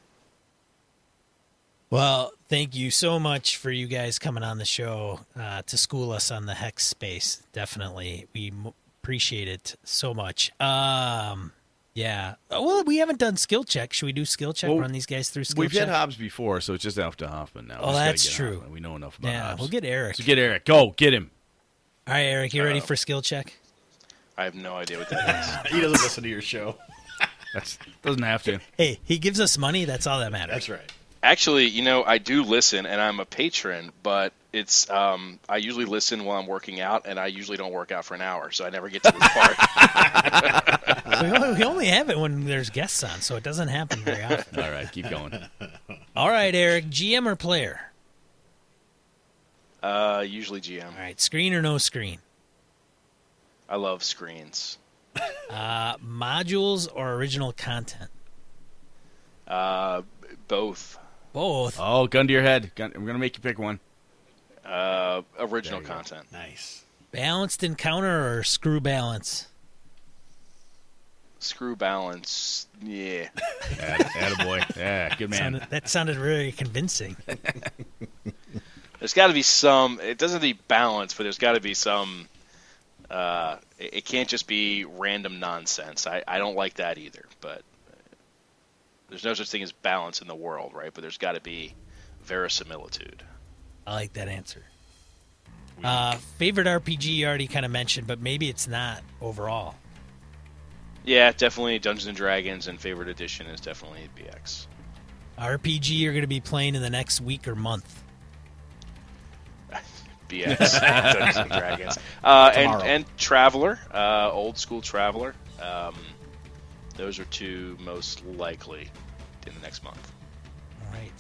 S1: Well, thank you so much for you guys coming on the show uh, to school us on the hex space. Definitely, we m- appreciate it so much. Um, yeah. Oh, Well, we haven't done skill check. Should we do skill check?
S2: Well,
S1: Run these guys through skill
S2: We've
S1: check.
S2: had Hobbs before, so it's just up to Hoffman now.
S1: Oh,
S2: We just gotta
S1: that's true.
S2: Hoffman. We know enough about
S1: yeah,
S2: Hobbs.
S1: we'll get Eric.
S2: so get Eric. Go get him.
S1: All right, Eric, you ready
S3: Uh-oh.
S1: for skill check?
S3: I have no idea what that is.
S4: he doesn't listen to your show.
S2: That's doesn't have to.
S1: Hey, he gives us money. That's all that matters.
S4: That's right.
S3: Actually, you know, I do listen, and I'm a patron, but it's um, I usually listen while I'm working out, and I usually don't work out for an hour, so I never get to this part.
S1: we, only, we only have it when there's guests on, so it doesn't happen very often.
S2: All right, keep going.
S1: All right, Eric, GM or player?
S3: uh, usually GM.
S1: All right, screen or no screen?
S3: I love screens.
S1: Uh, modules or original content?
S3: Uh, both.
S1: Both.
S2: Oh, gun to your head. Gun, I'm gonna make you pick one.
S3: Uh, original
S2: There you go.
S3: content.
S4: Nice.
S1: Balanced encounter or screw balance?
S3: Screw balance. Yeah.
S2: Atta, attaboy. Yeah, good man.
S1: Sounded, that sounded really convincing.
S3: There's got to be some. It doesn't have to be balanced, but there's got to be some. Uh, it, it can't just be random nonsense. I, I don't like that either. But there's no such thing as balance in the world, right? But there's got to be verisimilitude.
S1: I like that answer. Uh, favorite RPG you already kind of mentioned, but maybe it's not overall.
S3: Yeah, definitely Dungeons and Dragons, and favorite edition is definitely BX.
S1: RPG you're going to be playing in the next week or month.
S3: BX Dungeons and Dragons, uh, and and Traveller, uh, old school Traveller. Um, those are two most likely in the next month.
S1: All right.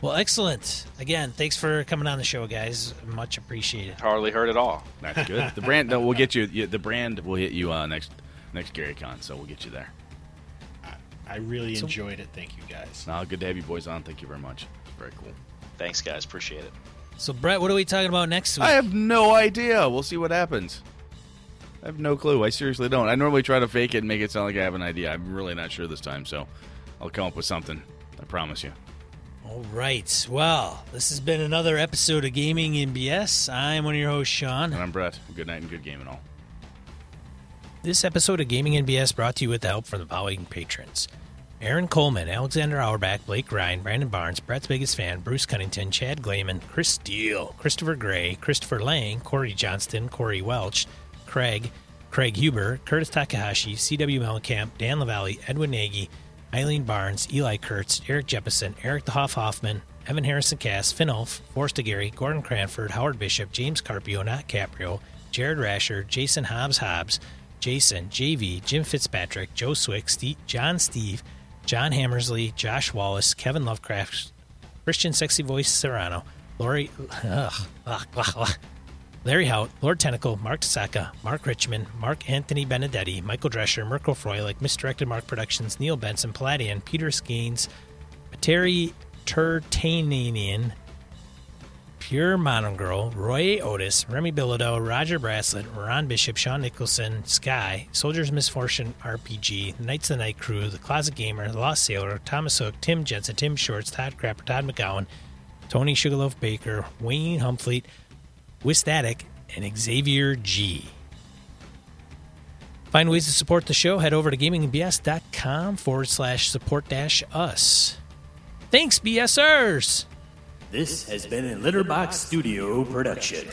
S1: Well, excellent. Again, thanks for coming on the show, guys. Much appreciated.
S3: Hardly heard at all.
S2: That's good. The brand. No, we'll get you. you- The brand will hit you uh, next next GaryCon, so we'll get you there.
S4: I really
S1: So-
S4: enjoyed it. Thank you guys.
S2: Now, good to have you boys on. Thank you very much. Very cool.
S3: Thanks, guys. Appreciate it.
S1: So, Brett, what are we talking about next week?
S2: I have no idea. We'll see what happens. I have no clue. I seriously don't. I normally try to fake it and make it sound like I have an idea. I'm really not sure this time, so I'll come up with something. I promise you.
S1: All right. Well, this has been another episode of Gaming & BS. I'm one of your hosts, Sean.
S2: And I'm Brett. Good night and good game and all.
S1: This episode of Gaming & BS brought to you with the help from the following patrons Aaron Coleman, Alexander Auerbach, Blake Ryan, Brandon Barnes, Brett's biggest fan, Bruce Cunnington, Chad Glayman, Chris Steele, Christopher Gray, Christopher Lang, Corey Johnston, Corey Welch, Craig, Craig Huber, Curtis Takahashi, C.W. Mellencamp, Dan Lavalley, Edwin Nagy, Eileen Barnes, Eli Kurtz, Eric Jeppesen, Eric the Hoff Hoffman, Evan Harrison Cass, Finn Ulf, Forrest Gary, Gordon Cranford, Howard Bishop, James Carpio, not Caprio, Jared Rascher, Jason Hobbs Hobbs, Jason, JV, Jim Fitzpatrick, Joe Swick, Steve, John Steve, John Hammersley, Josh Wallace, Kevin Lovecraft, Christian Sexy Voice Serrano, Lori, ugh, ugh, ugh. Larry Hout, Lord Tentacle, Mark Tasaka, Mark Richmond, Mark Anthony Benedetti, Michael Drescher, Mirko Froelich, Misdirected Mark Productions, Neil Benson, Palladian, Peter Skeens, Terry Turtanian, Pure Mono Girl, Roy Otis, Remy Bilodeau, Roger Braslett, Ron Bishop, Sean Nicholson, Sky, Soldiers Misfortune RPG, Knights of the Night Crew, The Closet Gamer, The Lost Sailor, Thomas Hook, Tim Jensen, Tim Shorts, Todd Crapper, Todd McGowan, Tony Sugarloaf Baker, Wayne Humfleet, Wistatic, and Xavier G. Find ways to support the show. Head over to gamingbs.com forward slash support dash us. Thanks, BSers!
S5: This has been a Litterbox Studio production.